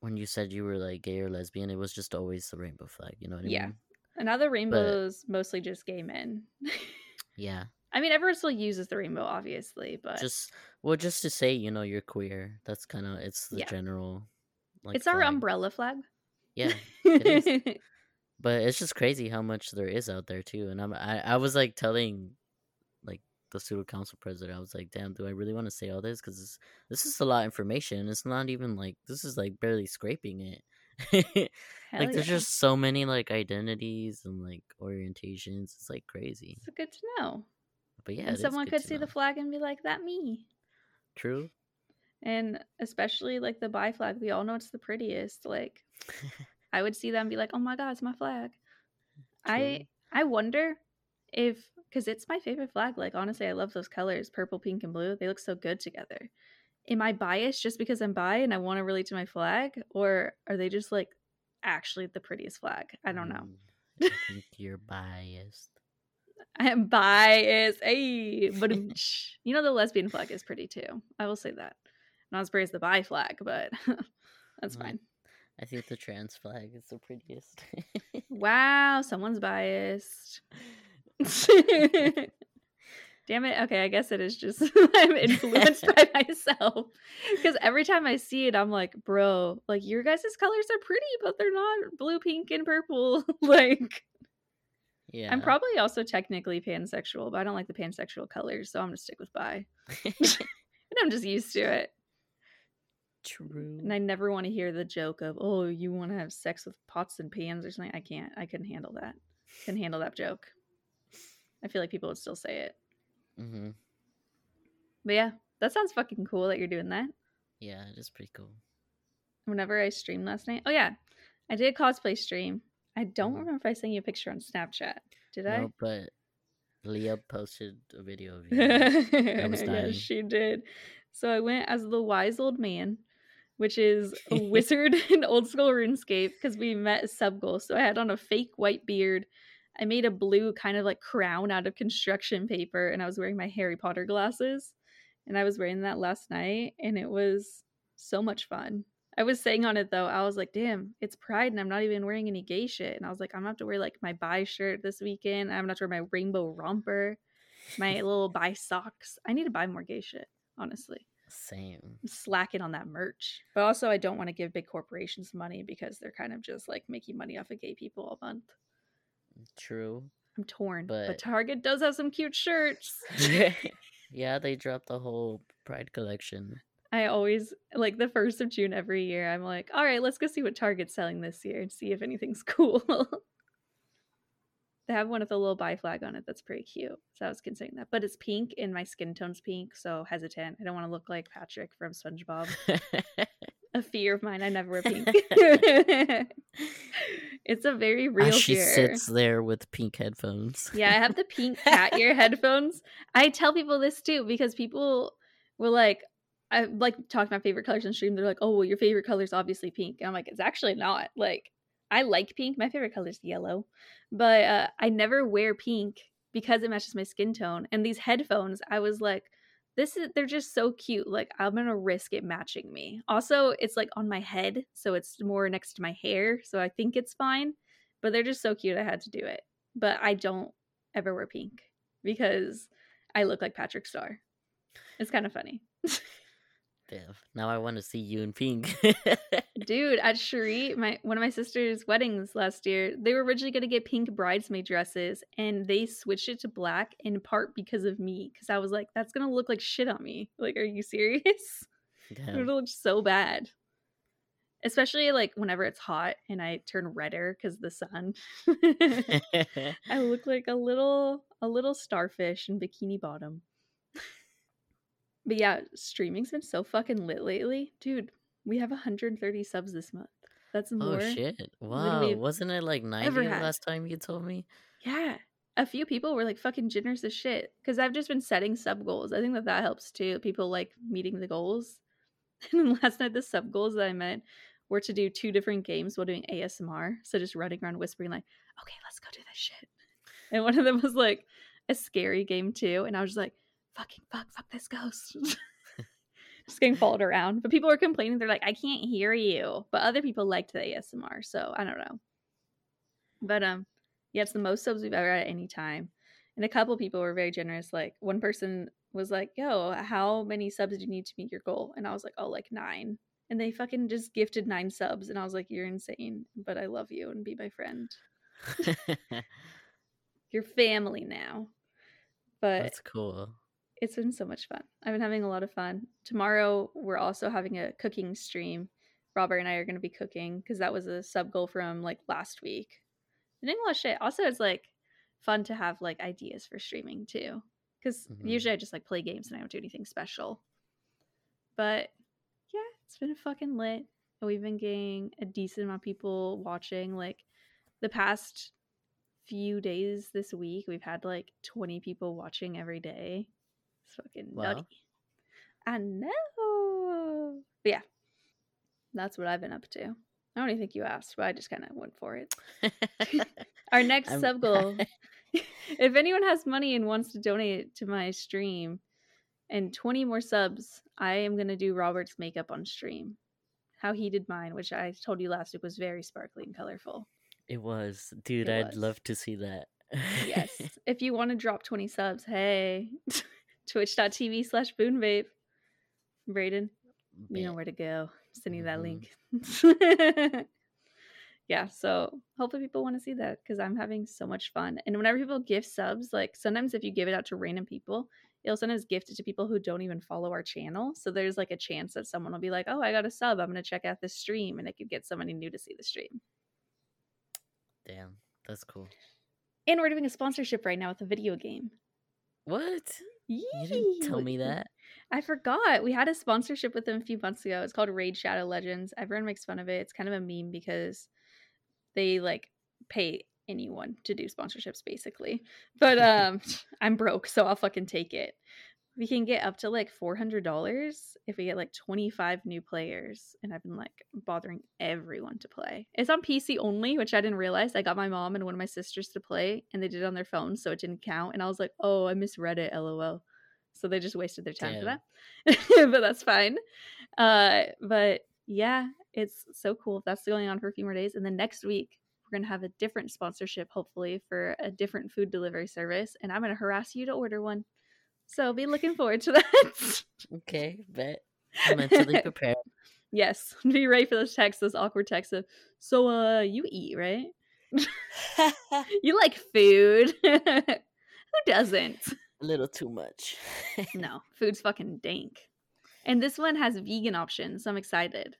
when you said you were like gay or lesbian, it was just always the rainbow flag. You know what I Yeah. mean? And now the rainbow's mostly just gay men. Yeah. I mean, everyone still uses the rainbow, obviously, but Just well, just to say, you know, you're queer. That's kind of it's the Yeah. general. Like, it's our flag. umbrella flag. Yeah, it is. but it's just crazy how much there is out there too. And I'm I, I was like telling, like the pseudo council president, I was like, damn, do I really want to say all this? Because this, this is a lot of information. It's not even like this is like barely scraping it. Like there's just so many like identities and like orientations. It's like crazy. It's good to know. But yeah, someone could see the flag and be like, that me. True. And especially like the bi flag, we all know it's the prettiest. Like, I would see that and be like, oh my God, it's my flag. I I wonder if, because it's my favorite flag. Like, honestly, I love those colors purple, pink, and blue. They look so good together. Am I biased just because I'm bi and I want to relate to my flag? Or are they just like actually the prettiest flag? I don't know. Mm, I think you're biased. I am biased. Hey, but you know the lesbian flag is pretty too. I will say that. Not as pretty as the bi flag, but that's Mm. fine. I think the trans flag is the prettiest. Wow, someone's biased. Damn it. Okay, I guess it is just I'm influenced by myself. Because every time I see it, I'm like, bro, like your guys' colors are pretty, but they're not blue, pink, and purple. like yeah. I'm probably also technically pansexual, but I don't like the pansexual colors, so I'm gonna stick with bi. and I'm just used to it. True. And I never want to hear the joke of, oh, you want to have sex with pots and pans or something. I can't. I couldn't handle that. Couldn't handle that joke. I feel like people would still say it. Hmm But yeah, that sounds fucking cool that you're doing that. Yeah, it is pretty cool. Whenever I streamed last night. Oh yeah. I did a cosplay stream. I don't Mhm. remember if I sent you a picture on Snapchat. Did I? No, but Leah posted a video of you. I was dying. yes, she did. So I went as the wise old man, which is a wizard in old school RuneScape because we met sub goal. So I had on a fake white beard. I made a blue kind of like crown out of construction paper, and I was wearing my Harry Potter glasses. And I was wearing that last night, and it was so much fun. I was saying on it though, I was like, damn, it's Pride, and I'm not even wearing any gay shit. And I was like, I'm gonna have to wear like my bi shirt this weekend. I'm gonna have to wear my rainbow romper, my little bi socks. I need to buy more gay shit, honestly. Same. I'm slacking on that merch. But also, I don't want to give big corporations money because they're kind of just like making money off of gay people all month. True. I'm torn. But, But- Target does have some cute shirts. yeah, they dropped the whole Pride collection. I always like the first of June every year. I'm like, all right, let's go see what Target's selling this year and see if anything's cool. they have one with a little bi flag on it that's pretty cute. So I was considering that. But it's pink and my skin tone's pink, so hesitant. I don't want to look like Patrick from SpongeBob. A fear of mine. I never wear pink. It's a very real As she fear. sits there with pink headphones. Yeah, I have the pink cat ear headphones. I tell people this too because people will like, I like talk my favorite colors on stream. They're like, "Oh, well, your favorite color is obviously pink." And I'm like, "It's actually not. Like, I like pink. My favorite color is yellow, but uh, I never wear pink because it matches my skin tone." And these headphones, I was like, "This is they're just so cute. Like, I'm gonna risk it matching me." Also, it's like on my head, so it's more next to my hair, so I think it's fine. But they're just so cute. I had to do it. But I don't ever wear pink because I look like Patrick Star. It's kind of funny. Now I want to see you in pink. Dude, at Cherie, my one of my sister's weddings last year, they were originally gonna get pink bridesmaid dresses and they switched it to black in part because of me. Cause I was like, that's gonna look like shit on me. Like, are you serious? It Damn. would look so bad. Especially like whenever it's hot and I turn redder because the sun. I look like a little a little starfish in bikini bottom. But yeah, streaming's been so fucking lit lately. Dude, we have 130 subs this month. That's oh, more. oh shit! Wow, wasn't it like ninety ever the had. last time you told me? Yeah. A few people were like fucking generous as shit because I've just been setting sub goals. I think that that helps too. People like meeting the goals. And last night, the sub goals that I met were to do two different games while doing ASMR. So just running around whispering, like, okay, let's go do this shit. And one of them was like a scary game too. And I was just like, fucking fuck, fuck this ghost. just getting followed around. But people were complaining. They're like, I can't hear you. But other people liked the ASMR. So I don't know. But um, yeah, it's the most subs we've ever had at any time. And a couple people were very generous. Like one person was like, "Yo, how many subs do you need to meet your goal?" And I was like, "Oh, like nine. And they fucking just gifted nine subs, and I was like, "You're insane, but I love you and be my friend. You're family now." But That's cool. It's been so much fun. I've been having a lot of fun. Tomorrow we're also having a cooking stream. Robert and I are going to be cooking because that was a sub goal from like last week. And a lot. Also, it's like fun to have like ideas for streaming too. Because Mhm. usually I just like play games and I don't do anything special. But yeah, it's been fucking lit. And we've been getting a decent amount of people watching. Like the past few days this week, we've had like 20 people watching every day. It's fucking Wow. nutty. I know. But yeah, that's what I've been up to. I don't even think you asked, but I just kind of went for it. Our next sub goal. if anyone has money and wants to donate to my stream and 20 more subs, I am going to do Robert's makeup on stream. How he did mine, which I told you last week was very sparkly and colorful. It was, dude. It I'd was. love to see that. Yes. if you want to drop 20 subs, hey, twitch.tv slash boonvape. Brayden, you know where to go. Send you that Mhm. link. yeah, so hopefully people want to see that because I'm having so much fun. And whenever people gift subs, like sometimes if you give it out to random people, it'll sometimes gift it to people who don't even follow our channel. So there's like a chance that someone will be like, "Oh, I got a sub. I'm gonna check out this stream," and it could get somebody new to see the stream. Damn, that's cool. And we're doing a sponsorship right now with a video game. What? You didn't tell me that. I forgot. We had a sponsorship with them a few months ago. It's called Raid Shadow Legends. Everyone makes fun of it. It's kind of a meme because they like pay anyone to do sponsorships basically. But um I'm broke, so I'll fucking take it. We can get up to like $400 if we get like 25 new players and I've been like bothering everyone to play. It's on PC only, which I didn't realize. I got my mom and one of my sisters to play and they did it on their phones, so it didn't count and I was like, "Oh, I misread it, lol." So they just wasted their time for that. but that's fine. Uh, but yeah, it's so cool. That's going on for a few more days. And then next week, we're going to have a different sponsorship, hopefully, for a different food delivery service. And I'm going to harass you to order one. So be looking forward to that. Okay, bet. I'm mentally prepared. yes, be ready for those texts, those awkward texts of, so uh, you eat, right? you like food. Who doesn't? A little too much. no, food's fucking dank. And this one has vegan options. So I'm excited.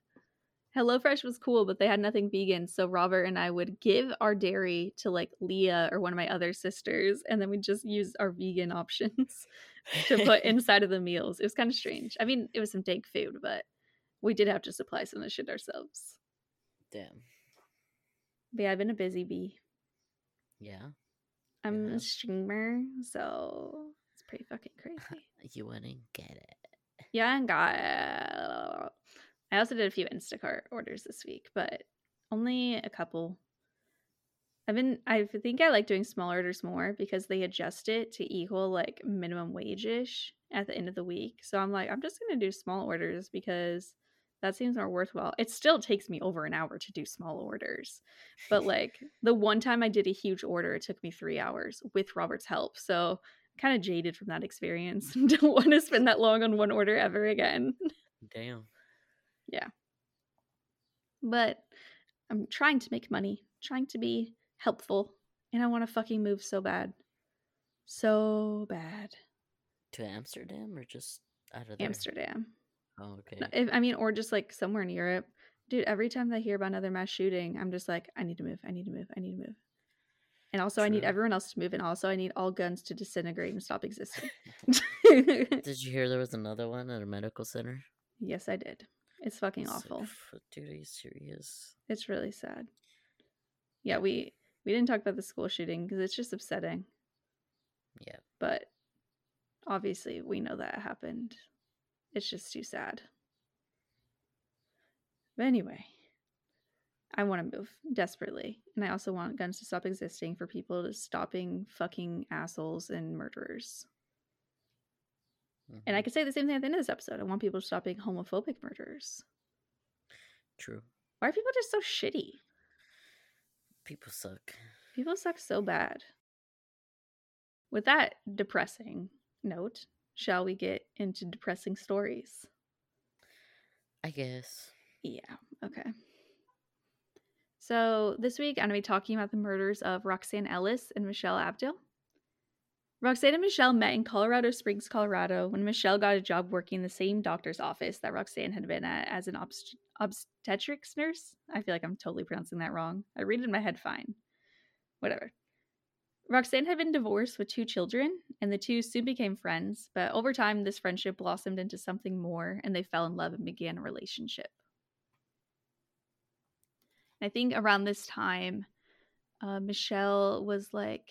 HelloFresh was cool, but they had nothing vegan. So Robert and I would give our dairy to like Leah or one of my other sisters, and then we'd just use our vegan options to put inside of the meals. It was kind of strange. I mean, it was some dank food, but we did have to supply some of the shit ourselves. Damn. But yeah, I've been a busy bee. Yeah. I'm Yeah. a streamer, so it's pretty fucking crazy. You wouldn't get it. Yeah, and got. I also did a few Instacart orders this week, but only a couple. I've been. I think I like doing small orders more because they adjust it to equal like minimum wage ish at the end of the week. So I'm like, I'm just gonna do small orders because that seems more worthwhile. It still takes me over an hour to do small orders, but like the one time I did a huge order, it took me three hours with Robert's help. So kind of jaded from that experience. Don't want to spend that long on one order ever again. Damn. But I'm trying to make money, trying to be helpful, and I want to fucking move so bad. So bad. To Amsterdam or just out of there? Amsterdam. Oh, okay. No, if, I mean, or just like somewhere in Europe. Dude, every time I hear about another mass shooting, I'm just like, I need to move, I need to move, I need to move. And also, I need everyone else to move, and also, I need all guns to disintegrate and stop existing. Did you hear there was another one at a medical center? yes, I did. It's fucking It's awful. "F- Dude, are you serious? It's really sad. Yeah, we we didn't talk about the school shooting because it's just upsetting. Yeah. But obviously, we know that happened. It's just too sad. But anyway, I want to move desperately, and I also want guns to stop existing for people to stopping fucking assholes and murderers. And I Mhm. could say the same thing at the end of this episode. I want people to stop being homophobic murderers. True. Why are people just so shitty? People suck. People suck so bad. With that depressing note, shall we get into depressing stories? I guess. Yeah, okay. So this week I'm going to be talking about the murders of Roxanne Ellis and Michelle Abdill. Roxanne and Michelle met in Colorado Springs, Colorado, when Michelle got a job working in the same doctor's office that Roxanne had been at as an obst- obstetrics nurse. I feel like I'm totally pronouncing that wrong. I read it in my head fine. Whatever. Roxanne had been divorced with two children, and the two soon became friends, but over time, this friendship blossomed into something more, and they fell in love and began a relationship. I think around this time, uh, Michelle was like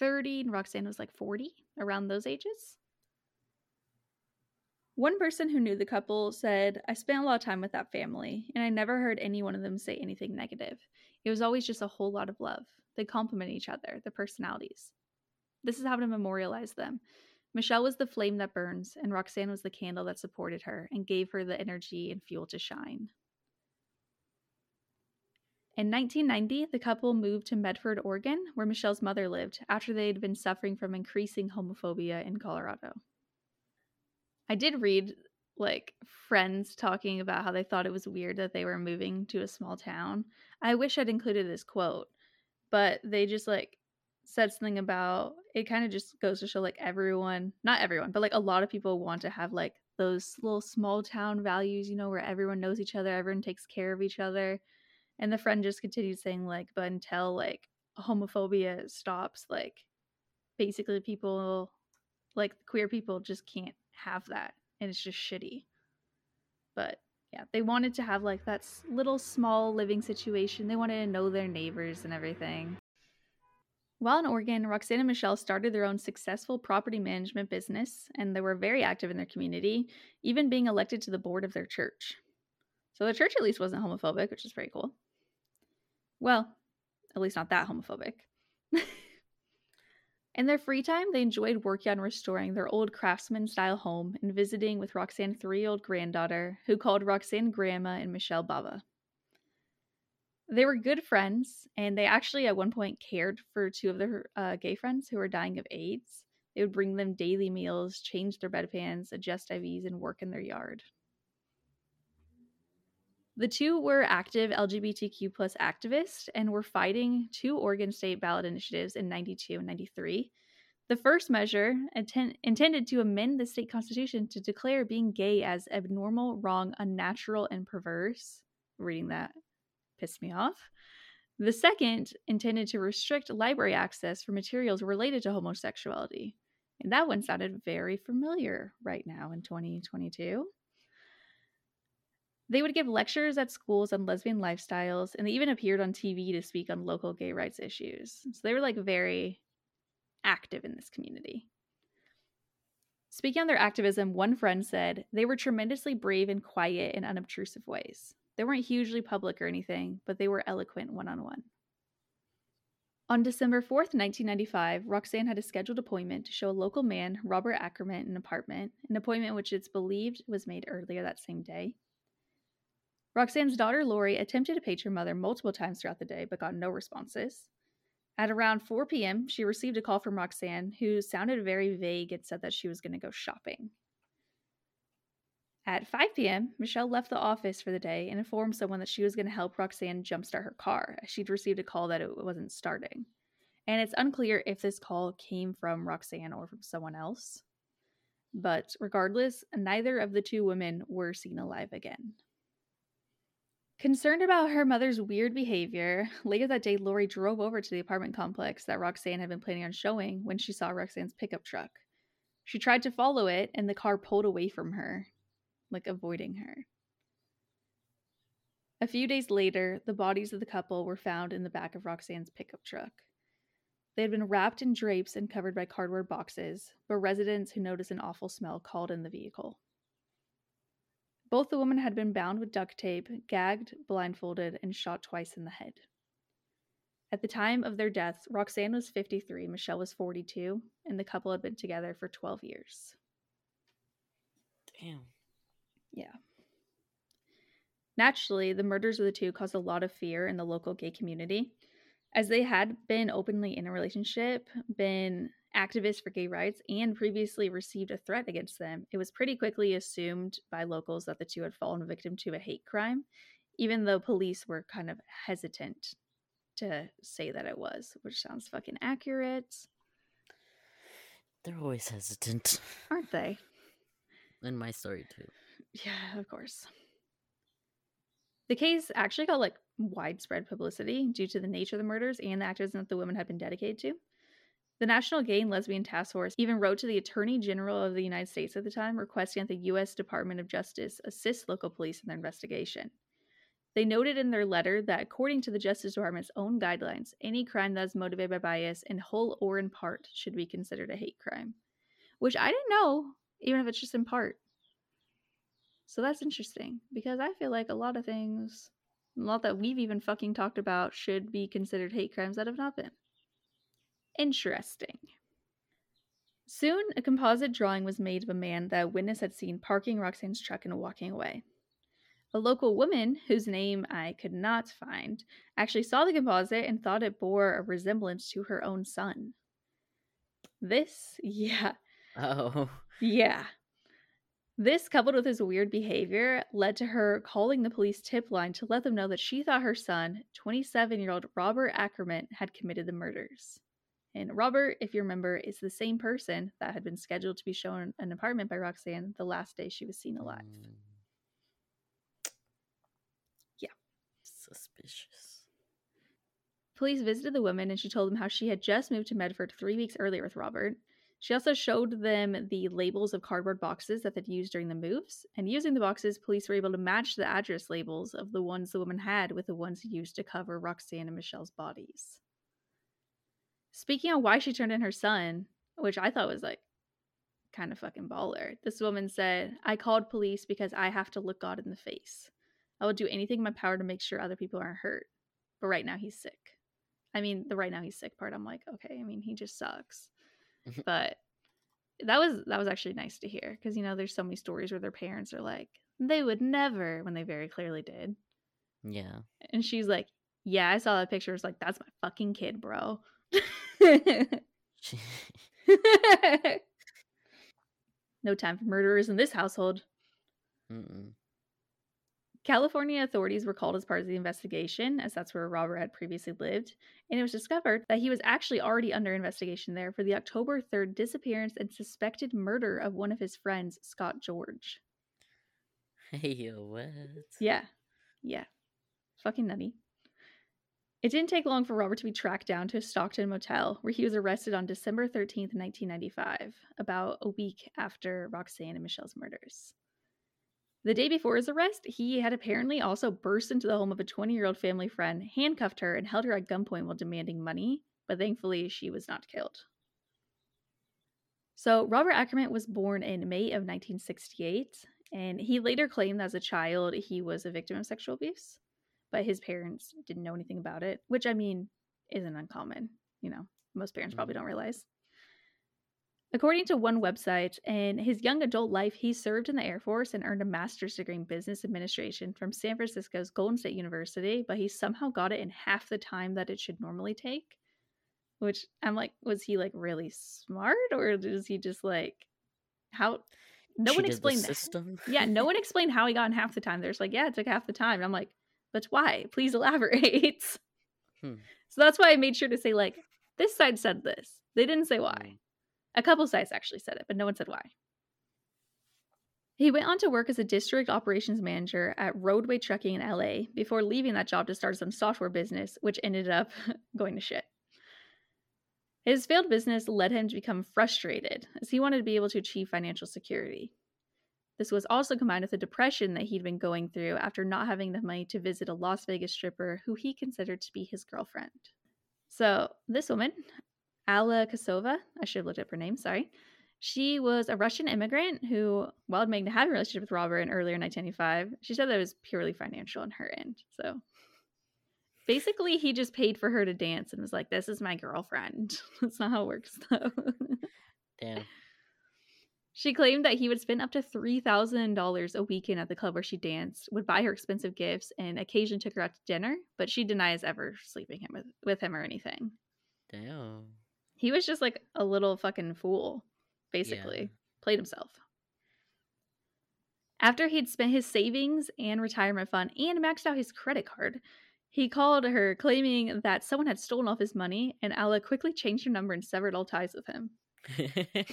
30 and Roxanne was like 40, around those ages. One person who knew the couple said, I spent a lot of time with that family, and I never heard any one of them say anything negative. It was always just a whole lot of love. They complement each other, their personalities. This is how to memorialize them. Michelle was the flame that burns, and Roxanne was the candle that supported her and gave her the energy and fuel to shine. In 1990, the couple moved to Medford, Oregon, where Michelle's mother lived, after they had been suffering from increasing homophobia in Colorado. I did read like friends talking about how they thought it was weird that they were moving to a small town. I wish I'd included this quote, but they just like said something about it kind of just goes to show like everyone, not everyone, but like a lot of people want to have like those little small town values, you know, where everyone knows each other, everyone takes care of each other. And the friend just continues saying like, but until like homophobia stops, like basically people like queer people just can't have that and it's just shitty. But yeah, they wanted to have like that little small living situation. They wanted to know their neighbors and everything. While in Oregon, Roxanne and Michelle started their own successful property management business, and they were very active in their community, even being elected to the board of their church. So the church at least wasn't homophobic, which is pretty cool. Well, at least not that homophobic. In their free time, they enjoyed working on restoring their old craftsman style home and visiting with Roxanne's three year old granddaughter, who called Roxanne Grandma and Michelle Baba. They were good friends, and they actually at one point cared for two of their uh, gay friends who were dying of AIDS. They would bring them daily meals, change their bedpans, adjust IVs, and work in their yard. The two were active LGBTQ plus activists and were fighting two Oregon state ballot initiatives in 92 and 93. The first measure atten- intended to amend the state constitution to declare being gay as abnormal, wrong, unnatural, and perverse. Reading that pissed me off. The second intended to restrict library access for materials related to homosexuality. And that one sounded very familiar right now in 2022. They would give lectures at schools on lesbian lifestyles, and they even appeared on TV to speak on local gay rights issues. So they were like very active in this community. Speaking on their activism, one friend said they were tremendously brave and quiet in unobtrusive ways. They weren't hugely public or anything, but they were eloquent one on one. On December 4th, 1995, Roxanne had a scheduled appointment to show a local man, Robert Acremant, an apartment, an appointment which it's believed was made earlier that same day. Roxanne's daughter, Lori, attempted to page her mother multiple times throughout the day but got no responses. At around 4 p.m., she received a call from Roxanne, who sounded very vague and said that she was going to go shopping. At 5 p.m., Michelle left the office for the day and informed someone that she was going to help Roxanne jumpstart her car, as she'd received a call that it wasn't starting. And it's unclear if this call came from Roxanne or from someone else. But regardless, neither of the two women were seen alive again. Concerned about her mother's weird behavior, later that day, Lori drove over to the apartment complex that Roxanne had been planning on showing when she saw Roxanne's pickup truck. She tried to follow it, and the car pulled away from her, like avoiding her. A few days later, the bodies of the couple were found in the back of Roxanne's pickup truck. They had been wrapped in drapes and covered by cardboard boxes, but residents who noticed an awful smell called in the vehicle. Both the women had been bound with duct tape, gagged, blindfolded, and shot twice in the head. At the time of their deaths, Roxanne was 53, Michelle was 42, and the couple had been together for 12 years. Damn. Yeah. Naturally, the murders of the two caused a lot of fear in the local gay community, as they had been openly in a relationship, been activists for gay rights, and previously received a threat against them. It was pretty quickly assumed by locals that the two had fallen victim to a hate crime, even though police were kind of hesitant to say that it was, which sounds fucking accurate. They're always hesitant. Aren't they? In my story, too. Yeah, of course. The case actually got like widespread publicity due to the nature of the murders and the activism that the women had been dedicated to. The National Gay and Lesbian Task Force even wrote to the Attorney General of the United States at the time requesting that the U.S. Department of Justice assist local police in their investigation. They noted in their letter that, according to the Justice Department's own guidelines, any crime that is motivated by bias in whole or in part should be considered a hate crime. Which I didn't know, even if it's just in part. So that's interesting because I feel like a lot of things, a lot that we've even fucking talked about, should be considered hate crimes that have not been. Interesting. Soon, a composite drawing was made of a man that a witness had seen parking Roxanne's truck and walking away. A local woman, whose name I could not find, actually saw the composite and thought it bore a resemblance to her own son. This, yeah. Oh. Yeah. This, coupled with his weird behavior, led to her calling the police tip line to let them know that she thought her son, 27 year old Robert Acremant, had committed the murders. And Robert, if you remember, is the same person that had been scheduled to be shown an apartment by Roxanne the last day she was seen alive. Mm. Yeah. Suspicious. Police visited the woman and she told them how she had just moved to Medford three weeks earlier with Robert. She also showed them the labels of cardboard boxes that they'd used during the moves, and using the boxes, police were able to match the address labels of the ones the woman had with the ones used to cover Roxanne and Michelle's bodies. Speaking on why she turned in her son, which I thought was like kind of fucking baller, this woman said, I called police because I have to look God in the face. I will do anything in my power to make sure other people aren't hurt. But right now he's sick. I mean, the right now he's sick part, I'm like, okay, I mean, he just sucks. Mm-hmm. but that was that was actually nice to hear because you know there's so many stories where their parents are like they would never when they very clearly did Yeah. and she's like yeah i saw that picture it's like that's my fucking kid bro no time for murderers in this household. Mm-mm. California authorities were called as part of the investigation, as that's where Robert had previously lived, and it was discovered that he was actually already under investigation there for the October 3rd disappearance and suspected murder of one of his friends, Scott George. Hey, yo, what? Yeah. Yeah. Fucking nutty. It didn't take long for Robert to be tracked down to a Stockton motel, where he was arrested on December 13th, 1995, about a week after Roxanne and Michelle's murders. The day before his arrest, he had apparently also burst into the home of a 20 year old family friend, handcuffed her, and held her at gunpoint while demanding money, but thankfully she was not killed. So, Robert Acremant was born in May of 1968, and he later claimed as a child he was a victim of sexual abuse, but his parents didn't know anything about it, which I mean isn't uncommon. You know, most parents probably mm-hmm. don't realize. According to one website, in his young adult life, he served in the Air Force and earned a master's degree in business administration from San Francisco's Golden State University, but he somehow got it in half the time that it should normally take. Which I'm like, was he like really smart or is he just like how no one explained that. system. Yeah, no one explained how he got in half the time. There's like, yeah, it took half the time. And I'm like, but why? Please elaborate. Hmm. So that's why I made sure to say, like, this side said this. They didn't say why. Mm. A couple sites actually said it, but no one said why. He went on to work as a district operations manager at Roadway Trucking in LA before leaving that job to start some software business, which ended up going to shit. His failed business led him to become frustrated as he wanted to be able to achieve financial security. This was also combined with a depression that he'd been going through after not having the money to visit a Las Vegas stripper who he considered to be his girlfriend. So, this woman, Alla Kosova, I should have looked up her name, sorry. She was a Russian immigrant who, while admitting to having a relationship with Robert in earlier 1995, she said that it was purely financial on her end. So basically, he just paid for her to dance and was like, This is my girlfriend. That's not how it works, though. Damn. She claimed that he would spend up to $3,000 a weekend at the club where she danced, would buy her expensive gifts, and occasionally took her out to dinner, but she denies ever sleeping him with, with him or anything. Damn. He was just like a little fucking fool, basically. Yeah. Played himself. After he'd spent his savings and retirement fund and maxed out his credit card, he called her claiming that someone had stolen off his money, and Alla quickly changed her number and severed all ties with him.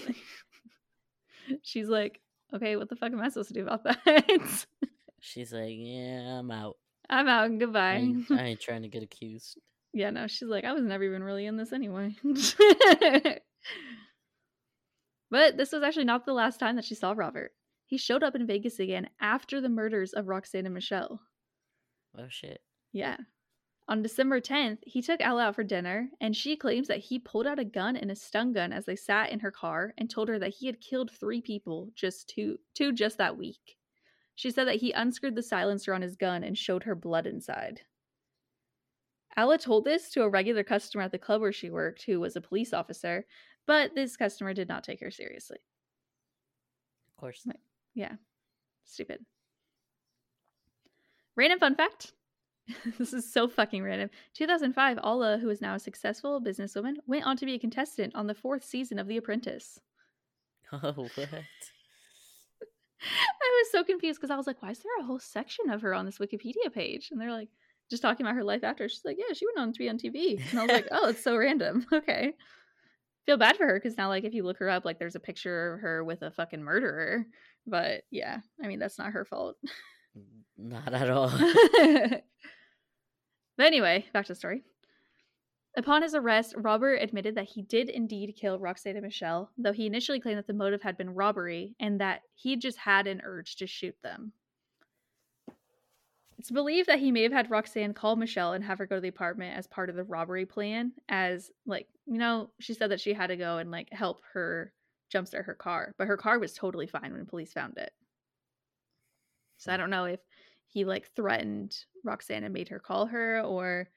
She's like, okay, what the fuck am I supposed to do about that? She's like, yeah, I'm out. I'm out. I Goodbye. ain't, I ain't trying to get accused. Yeah, no, she's like, I was never even really in this anyway. but this was actually not the last time that she saw Robert. He showed up in Vegas again after the murders of Roxanne and Michelle. Oh shit. Yeah. On December 10th, he took Ella out for dinner, and she claims that he pulled out a gun and a stun gun as they sat in her car and told her that he had killed three people just two, two just that week. She said that he unscrewed the silencer on his gun and showed her blood inside. Ella told this to a regular customer at the club where she worked, who was a police officer, but this customer did not take her seriously. Of course. Right. Yeah. Stupid. Random fun fact. this is so fucking random. 2005, Alla, who is now a successful businesswoman, went on to be a contestant on the fourth season of The Apprentice. Oh what? I was so confused because I was like, why is there a whole section of her on this Wikipedia page? And they're like, just talking about her life after. She's like, yeah, she went on to be on TV. And I was like, oh, it's so random. Okay. Feel bad for her because now, like, if you look her up, like, there's a picture of her with a fucking murderer. But yeah, I mean, that's not her fault. Not at all. but anyway, back to the story. Upon his arrest, Robert admitted that he did indeed kill Roxanne and Michelle, though he initially claimed that the motive had been robbery and that he just had an urge to shoot them. It's believed that he may have had Roxanne call Michelle and have her go to the apartment as part of the robbery plan, as, like, you know, she said that she had to go and, like, help her jumpstart her car, but her car was totally fine when police found it. So I hmm. don't know if he like threatened Roxanne and made her call her or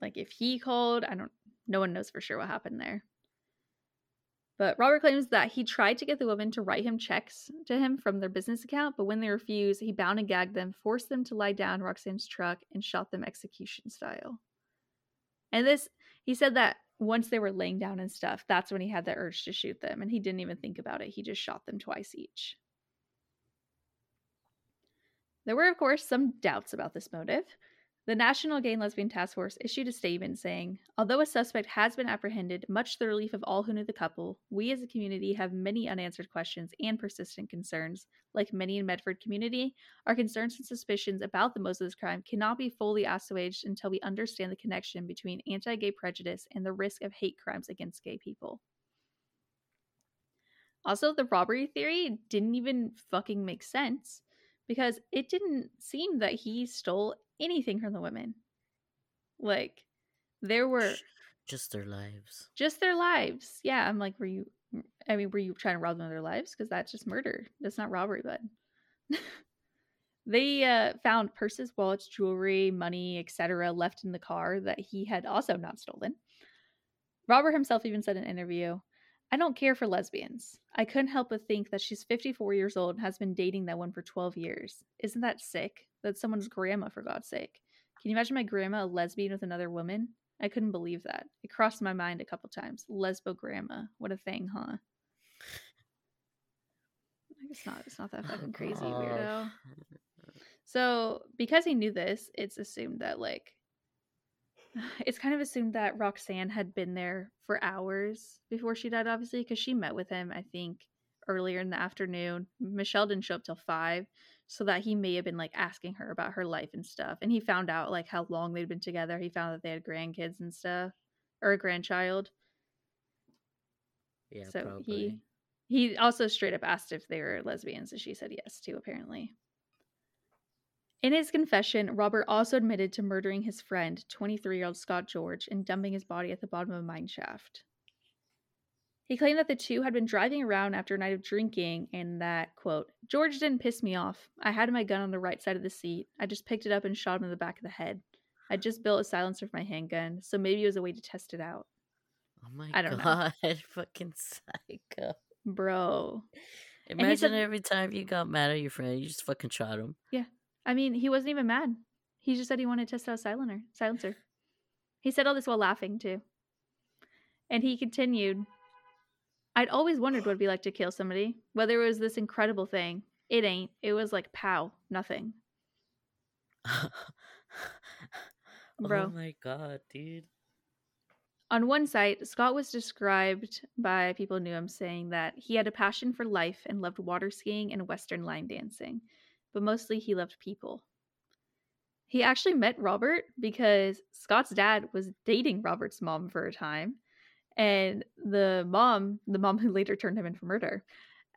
like if he called. I don't no one knows for sure what happened there. But Robert claims that he tried to get the woman to write him checks to him from their business account, but when they refused, he bound and gagged them, forced them to lie down in Roxanne's truck, and shot them execution style. And this, he said that once they were laying down and stuff, that's when he had the urge to shoot them. And he didn't even think about it. He just shot them twice each. There were, of course, some doubts about this motive. The National Gay and Lesbian Task Force issued a statement saying, Although a suspect has been apprehended, much to the relief of all who knew the couple, we as a community have many unanswered questions and persistent concerns. Like many in Medford community, our concerns and suspicions about the motives of this crime cannot be fully assuaged until we understand the connection between anti gay prejudice and the risk of hate crimes against gay people. Also, the robbery theory didn't even fucking make sense because it didn't seem that he stole anything from the women. Like there were just their lives. Just their lives. Yeah, I'm like, were you? I mean, were you trying to rob them of their lives? Because that's just murder. That's not robbery, bud. they uh, found purses, wallets, jewelry, money, etc., left in the car that he had also not stolen. Robert himself even said in an interview, I don't care for lesbians. I couldn't help but think that she's 54 years old and has been dating that one for 12 years. Isn't that sick? That's someone's grandma, for God's sake. Can you imagine my grandma a lesbian with another woman? I couldn't believe that. It crossed my mind a couple times. Lesbo grandma. What a thing, huh? It's not it's not that fucking crazy, oh, weirdo. So because he knew this, it's assumed that like it's kind of assumed that Roxanne had been there for hours before she died, obviously, because she met with him, I think, earlier in the afternoon. Michelle didn't show up till five, so that he may have been like asking her about her life and stuff. And he found out like how long they'd been together. He found that they had grandkids and stuff, or a grandchild. Yeah, so probably. he he also straight up asked if they were lesbians, and she said yes too, apparently. In his confession, Robert also admitted to murdering his friend, 23 year old Scott George, and dumping his body at the bottom of a mine shaft. He claimed that the two had been driving around after a night of drinking and that, quote, George didn't piss me off. I had my gun on the right side of the seat. I just picked it up and shot him in the back of the head. I just built a silencer for my handgun, so maybe it was a way to test it out. Oh my I don't know. god, fucking psycho. Bro. Imagine said- every time you got mad at your friend, you just fucking shot him. I mean, he wasn't even mad. He just said he wanted to test out a silencer. Silencer. He said all this while laughing too. And he continued, I'd always wondered what it'd be like to kill somebody, whether it was this incredible thing. It ain't. It was like pow, nothing. Bro. Oh my god, dude. On one site, Scott was described by people who knew him saying that he had a passion for life and loved water skiing and Western line dancing, but mostly he loved people. He actually met Robert because Scott's dad was dating Robert's mom for a time, and the mom, the mom who later turned him in for murder,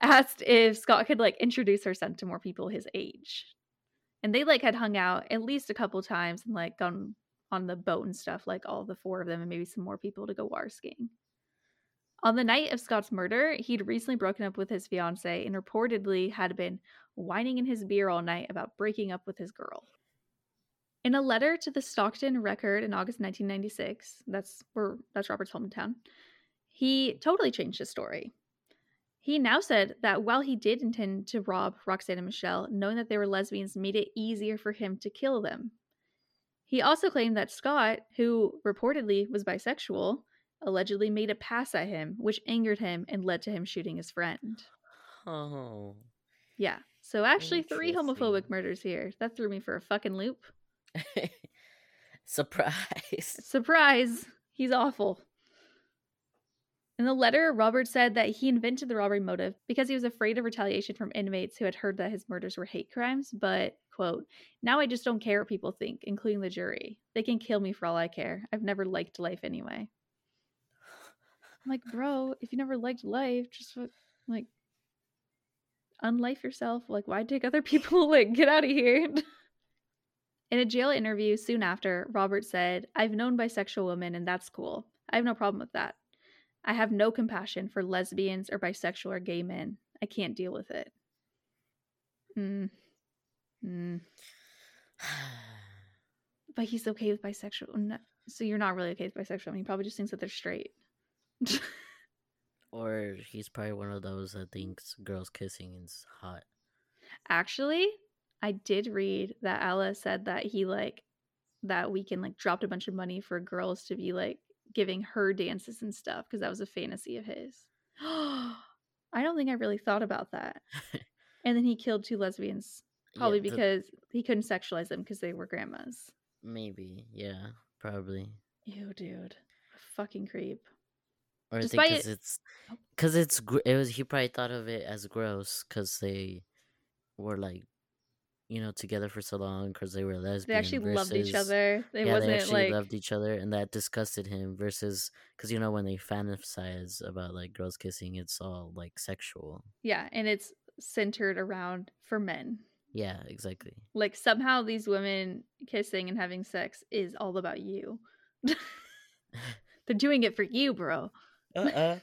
asked if Scott could like introduce her son to more people his age. And they like had hung out at least a couple times and like gone on the boat and stuff, like all the four of them and maybe some more people to go water skiing. On the night of Scott's murder, he'd recently broken up with his fiancee and reportedly had been whining in his beer all night about breaking up with his girl. In a letter to the Stockton Record in August 1996, that's where that's Robert's hometown, he totally changed his story. He now said that while he did intend to rob Roxanne and Michelle, knowing that they were lesbians made it easier for him to kill them. He also claimed that Scott, who reportedly was bisexual, allegedly made a pass at him, which angered him and led to him shooting his friend. Oh. Yeah. So actually three homophobic murders here. That threw me for a fucking loop. Surprise. Surprise! He's awful. In the letter, Robert said that he invented the robbery motive because he was afraid of retaliation from inmates who had heard that his murders were hate crimes, but, quote, now I just don't care what people think, including the jury. They can kill me for all I care. I've never liked life anyway. I'm like, bro, if you never liked life, just like unlife yourself. Like, why take other people? Like, get out of here. In a jail interview soon after, Robert said, I've known bisexual women and that's cool. I have no problem with that. I have no compassion for lesbians or bisexual or gay men. I can't deal with it. Mm. Mm. But he's okay with bisexual. No- So you're not really okay with bisexual. I mean, he probably just thinks that they're straight. or he's probably one of those that thinks girls kissing is hot. Actually, I did read that Ella said that he like that weekend like dropped a bunch of money for girls to be like giving her dances and stuff because that was a fantasy of his. I don't think I really thought about that. and then he killed two lesbians, probably Yeah, the- because he couldn't sexualize them because they were grandmas. maybe, yeah, probably. Ew, dude. Fucking creep. Or I think because it- it's oh. because it's gr- it was he probably thought of it as gross because they were like you know together for so long because they were lesbian. They actually loved each other. It yeah, they actually like loved each other, and that disgusted him. Versus because you know when they fantasize about like girls kissing, it's all like sexual. yeah, and it's centered around for men. Yeah, exactly. Like somehow these women kissing and having sex is all about you. They're doing it for you, bro. Uh-uh.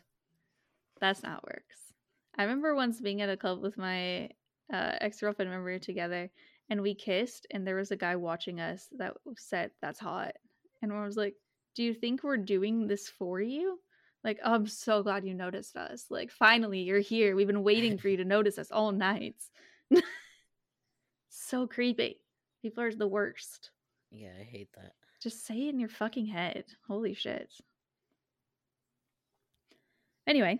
That's not works. I remember once being at a club with my uh, ex girlfriend. When we were together, and we kissed, and there was a guy watching us that said, "That's hot," and I was like, "Do you think we're doing this for you?" Like, oh, I'm so glad you noticed us. Like, finally, you're here. We've been waiting for you to notice us all nights. so creepy. People are the worst. Yeah, I hate that. Just say it in your fucking head. Holy shit. Anyway,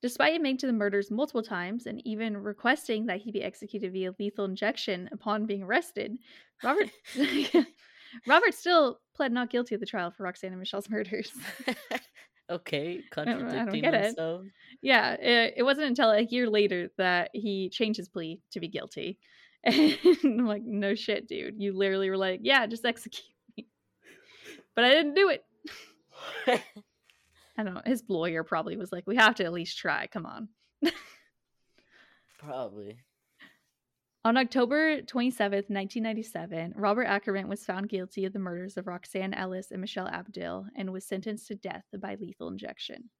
despite admitting to the murders multiple times and even requesting that he be executed via lethal injection upon being arrested, Robert Robert still pled not guilty at the trial for Roxanne and Michelle's murders. okay, I contradicting get it. yeah, it, it wasn't until a year later that he changed his plea to be guilty. And I'm like, no shit, dude. You literally were like, yeah, just execute me. But I didn't do it. I don't know. His lawyer probably was like, we have to at least try. Come on. Probably. On October 27th, 1997, Robert Acremant was found guilty of the murders of Roxanne Ellis and Michelle Abdill and was sentenced to death by lethal injection.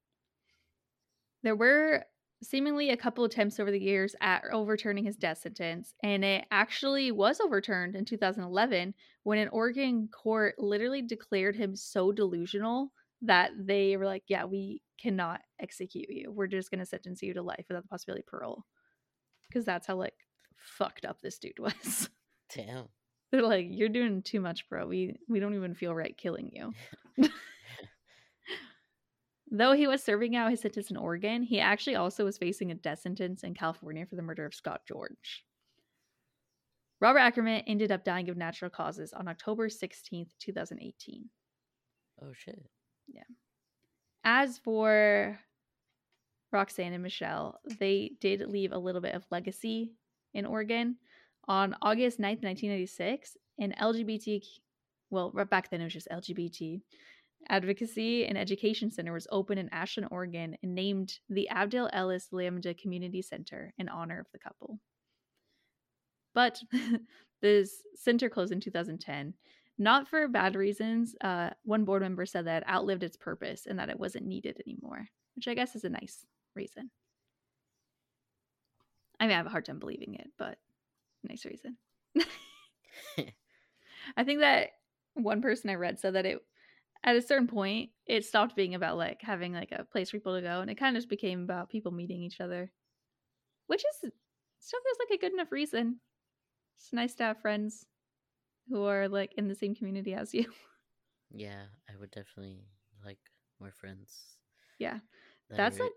There were seemingly a couple attempts over the years at overturning his death sentence, and it actually was overturned in 2011 when an Oregon court literally declared him so delusional that they were like, Yeah, we cannot execute you. We're just going to sentence you to life without the possibility of parole. Because that's how, like, fucked up this dude was. Damn. They're like, You're doing too much, bro. We, we don't even feel right killing you. Though he was serving out his sentence in Oregon, he actually also was facing a death sentence in California for the murder of Scott George. Robert Acremant ended up dying of natural causes on October 16th, 2018. Oh shit. As for Roxanne and Michelle, they did leave a little bit of legacy in Oregon. On August 9th, 1996, an LGBT, well, back then it was just LGBT, advocacy and education center was opened in Ashland, Oregon, and named the Abdill Ellis Lambda Community Center in honor of the couple. But this center closed in 2010 not for bad reasons. Uh, one board member said that it outlived its purpose and that it wasn't needed anymore, which I guess is a nice reason. I mean, I have a hard time believing it, but nice reason. I think that one person I read said that it, at a certain point, it stopped being about like having like a place for people to go, and it kind of just became about people meeting each other, which is still feels like a good enough reason. It's nice to have friends who are like in the same community as you. Yeah, I would definitely like more friends. Yeah. that That's like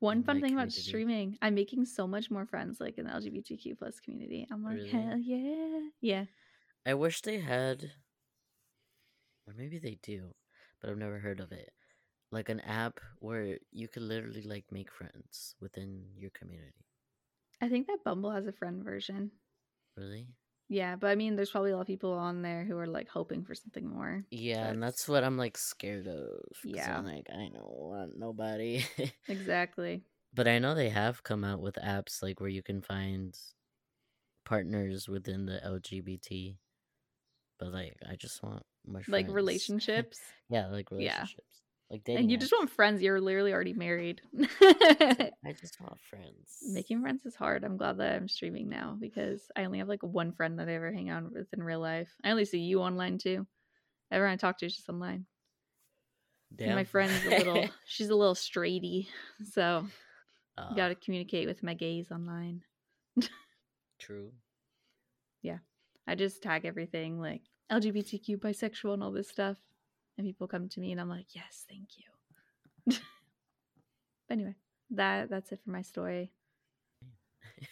one fun thing about streaming. I'm making so much more friends like in the LGBTQ plus community. I'm like, Really? hell yeah. Yeah. I wish they had, or maybe they do, but I've never heard of it. Like an app where you could literally like make friends within your community. I think that Bumble has a friend version. Really? Yeah, but I mean there's probably a lot of people on there who are like hoping for something more. Yeah, and That's- what I'm like scared of. Yeah. I'm like I don't want nobody. Exactly. but I know they have come out with apps like where you can find partners within the LGBT. But like, I just want more Like friends. relationships. yeah, like relationships. Like dating. and you just want friends. You're literally already married. I just want friends. Making friends is hard. I'm glad that I'm streaming now because I only have like one friend that I ever hang out with in real life. I only see you online too. Everyone I talk to is just online. And my friend's a little she's a little straighty. So Uh, you gotta communicate with my gays online. True. Yeah, I just tag everything like LGBTQ, bisexual, and all this stuff. And people come to me and I'm like, "Yes, thank you." but anyway, that that's it for my story.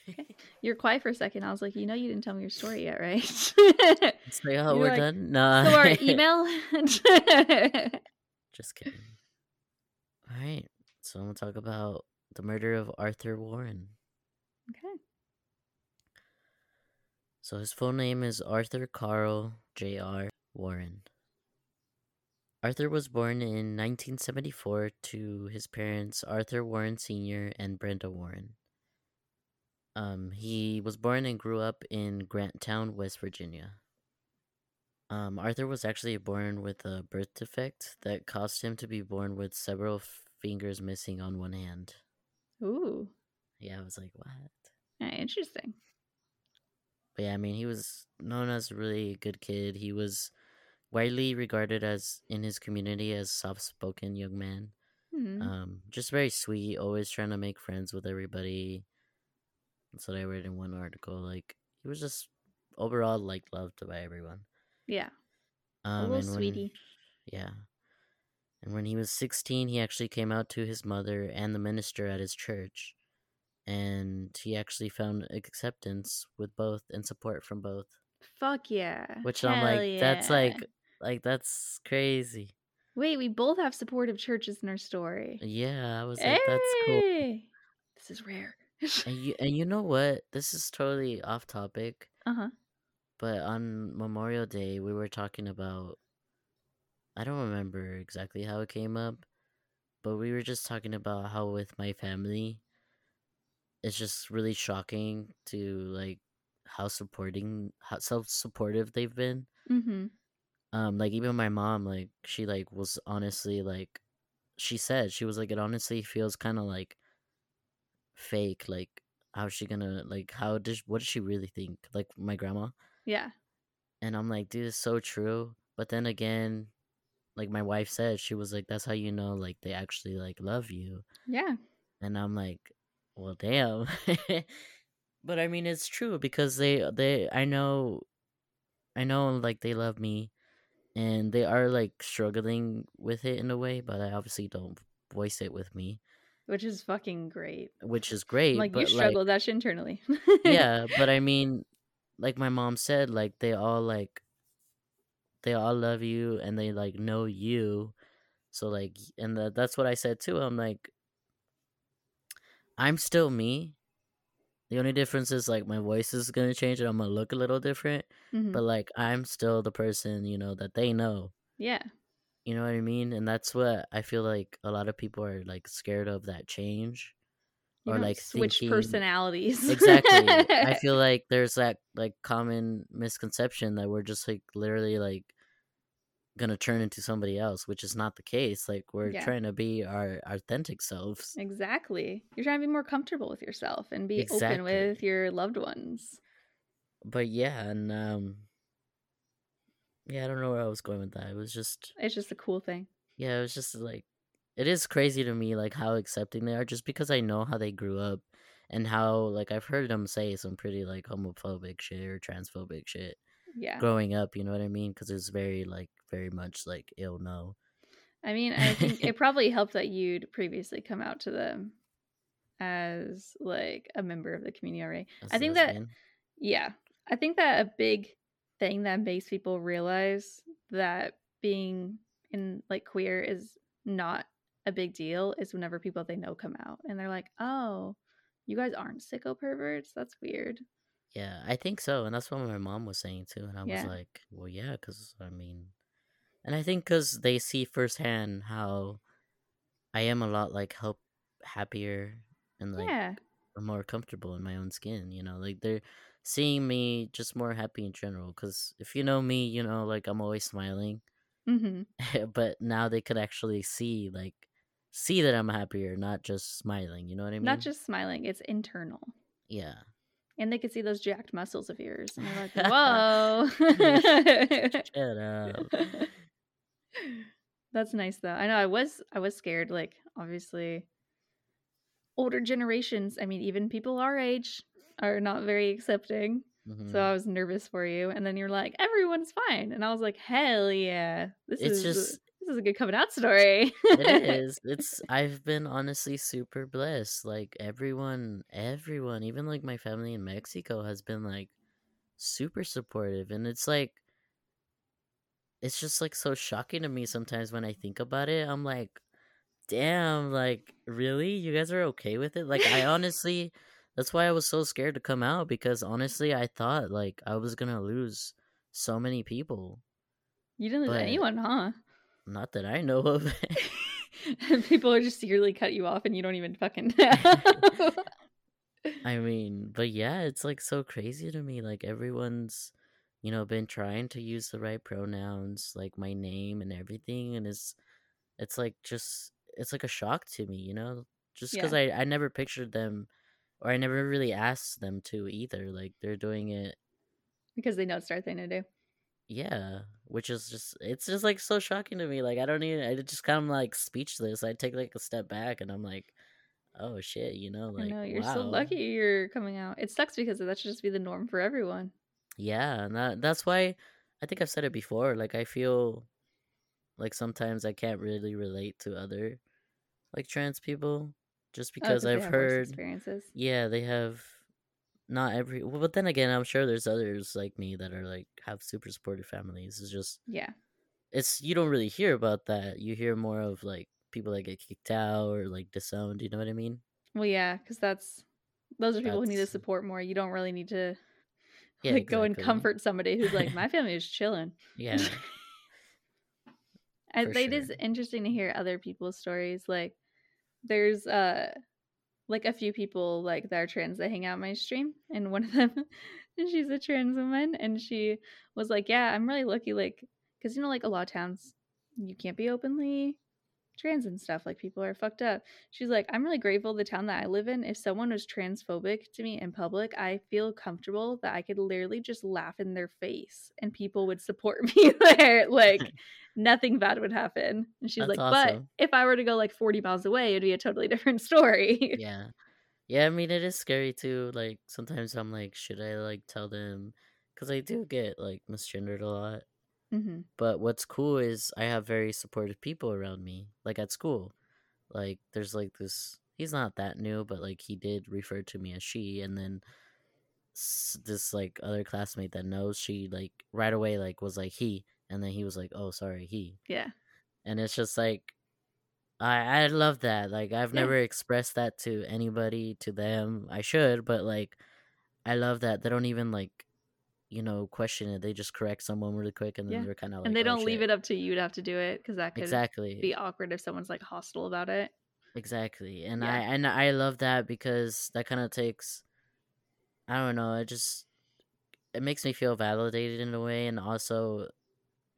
You're quiet for a second. I was like, "You know, you didn't tell me your story yet, right?" Like, oh, we're like, done. No, so our email. Just kidding. All right, so I'm gonna talk about the murder of Arthur Warren. okay. So his full name is Arthur Carl J.R. Warren. Arthur was born in 1974 to his parents Arthur Warren Sr. and Brenda Warren. Um, he was born and grew up in Grant Town, West Virginia. Um, Arthur was actually born with a birth defect that caused him to be born with several fingers missing on one hand. Ooh, Yeah, I was like, what? yeah, interesting. But yeah, I mean, he was known as a really good kid. He was widely regarded as in his community as soft-spoken young man. Hmm. Um, just very sweet, always trying to make friends with everybody. That's what I read in one article. Like he was just overall like loved by everyone. yeah, Um, little and when- sweetie. yeah. And when he was 16, he actually came out to his mother and the minister at his church. And he actually found acceptance with both and support from both. Fuck yeah. Which I'm Hell like, that's like, like that's crazy. Wait, we both have supportive churches in our story. Yeah, I was like, that's cool. This is rare. And you, and you know what? This is totally off topic. uh huh. But on Memorial Day, we were talking about. I don't remember exactly how it came up, but we were just talking about how with my family, it's just really shocking to like how supporting, how self supportive they've been. Mm-hmm. Um, like even my mom, like she like was honestly like, she said she was like it honestly feels kind of like fake. Like how's she gonna like how does what does she really think? Like my grandma. Yeah. And I'm like, dude, it's so true. But then again, like my wife said, she was like, that's how you know, like, they actually, like, love you. Yeah. And I'm like, well, damn. but I mean, it's true because they, they, I know, I know, like, they love me and they are, like, struggling with it in a way, but I obviously don't voice it with me, Which is fucking great. which is great. like you struggle with that shit internally. yeah, but I mean, like my mom said, like they all like they all love you and they like know you. So like and the, that's what I said too. I'm like I'm still me. The only difference is like my voice is to change and I'm to look a little different, Mhm. but like I'm still the person, you know, that they know. yeah. You know what I mean? And that's what I feel like a lot of people are like scared of that change You or like switch thinking- personalities. exactly i feel like there's that like common misconception that we're just like literally like gonna turn into somebody else which is not the case like we're Yeah. trying to be our authentic selves Exactly. You're trying to be more comfortable with yourself and be open with your loved ones. but yeah and um yeah i don't know where i was going with that it was just It's just a cool thing. yeah it was just like it is crazy to me like how accepting they are just because i know how they grew up and how like i've heard them say some pretty like homophobic shit or transphobic shit Yeah. growing up you know what i mean because it's very like very much like ill no I mean, I think it probably helped that you'd previously come out to them as like a member of the community already. I think that Yeah. I think that a big thing that makes people realize that being in like queer is not a big deal is whenever people they know come out and they're like, "Oh, you guys aren't sicko perverts. That's weird." Yeah, I think so, and that's what my mom was saying too. And I Yeah. was like, "Well, yeah, because I mean," and I think because they see firsthand how I am a lot like help happier and like yeah. more comfortable in my own skin. You know, like they're seeing me just more happy in general. Because if you know me, you know, like I'm always smiling, Mhm. but now they could actually see like see that I'm happier, not just smiling. You know what I mean? Not just smiling, it's internal. yeah. And they could see those jacked muscles of yours and they're like, "Whoa." Shut up. That's nice though. I know I was I was scared like obviously older generations, I mean even people our age are not very accepting. Mhm. So I was nervous for you and then you're like everyone's fine and I was like hell yeah. This it's is just this is a good coming out story. it is. It's I've been honestly super blessed. Like everyone, everyone, even like my family in Mexico has been like super supportive, and it's like it's just like so shocking to me sometimes when I think about it. I'm like, damn, like really, you guys are okay with it? Like I honestly, that's why I was so scared to come out because honestly, I thought like I was gonna lose so many people. You didn't lose But- anyone, huh? Not that I know of. People are just secretly cut you off and you don't even fucking know. I mean, but yeah, it's like so crazy to me. Like everyone's, you know, been trying to use the right pronouns, like my name and everything, and it's, it's like just, it's like a shock to me, you know, just because I I never pictured them, or I never really asked them to either. Like they're doing it, because they know it's the right thing to do. Yeah, which is just, it's just like so shocking to me. Like I don't even, I just kind of like speechless. I take like a step back, and I'm like, oh shit, you know, like I know you're so lucky you're coming out. It sucks because that should just be the norm for everyone. Yeah, and that that's why I think I've said it before. Like I feel like sometimes I can't really relate to other like trans people just Oh, because they I've heard experiences. yeah, they have not every well, but then again, I'm sure there's others like me that are like have super supportive families. It's just Yeah, it's you don't really hear about that. You hear more of like people that get kicked out or like disowned, you know what I mean? well, yeah, because that's those are people who need to support more. You don't really need to Yeah, like go and comfort somebody who's like, my family is chilling. Yeah. And For it is interesting to hear other people's stories. Like, there's uh, like a few people like that are trans that hang out my stream, and one of them, she's a trans woman, and she was like, "Yeah, I'm really lucky, like, because you know, like a lot of towns, you can't be openly trans and stuff. Like, people are fucked up." She's like, "I'm really grateful the town that I live in. If someone was transphobic to me in public, I feel comfortable that I could literally just laugh in their face, and people would support me there. Like." nothing bad would happen. And she's That's like, but if I were to go like 40 miles away, it'd be a totally different story. yeah yeah i mean it is scary too like sometimes i'm like should i like tell them because i do get like misgendered a lot hmm but what's cool is i have very supportive people around me like at school like there's like this he's not that new but like he did refer to me as she and then s- this like other classmate that knows she like right away like was like he and then he was like oh sorry he Yeah. and it's just like I I love that. Like I've Yeah. never expressed that to anybody, to them. I should, but like I love that they don't even like you know question it. They just correct someone really quick, and then Yeah. they're kind of like, and they "Oh, don't leave shit." it up to you to have to do it because that could exactly, be awkward if someone's like hostile about it. exactly. And Yeah. I and I love that because that kind of takes. I don't know. It just it makes me feel validated in a way, and also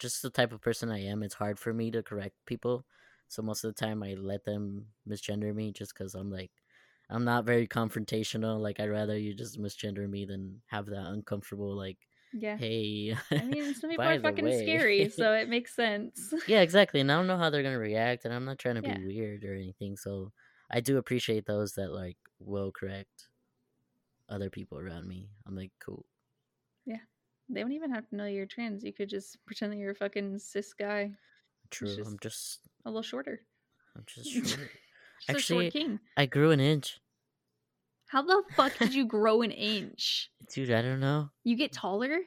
just the type of person I am. It's hard for me to correct people. So most of the time, I let them misgender me just because I'm like, I'm not very confrontational. Like I'd rather you just misgender me than have that uncomfortable like, Yeah. hey. I mean, some people are fucking way." scary, so it makes sense. yeah, exactly. And I don't know how they're gonna react, and I'm not trying to Yeah. be weird or anything. So I do appreciate those that like will correct other people around me. I'm like, cool. Yeah, they don't even have to know you're trans. You could just pretend that you're a fucking cis guy, True. I'm just- just, a little shorter. I'm just short. A Actually-. I grew an inch, How the fuck did you grow an inch? dude. I don't know. You get taller?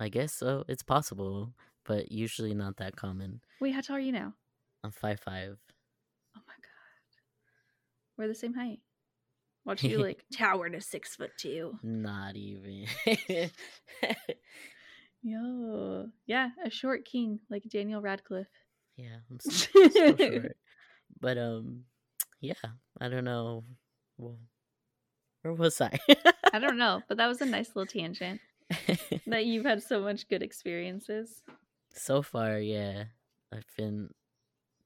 I guess so. It's possible, but usually not that common. Wait, how tall are you now? I'm five five. Oh my god. We're the same height. Watch you like tower to six foot two. Not even. Yo. Yeah, a short king like Daniel Radcliffe. yeah, I'm s- still short. But um, yeah. I don't know. Well, where was I? I don't know, but that was a nice little tangent. That you've had so much good experiences. so far, yeah, I've been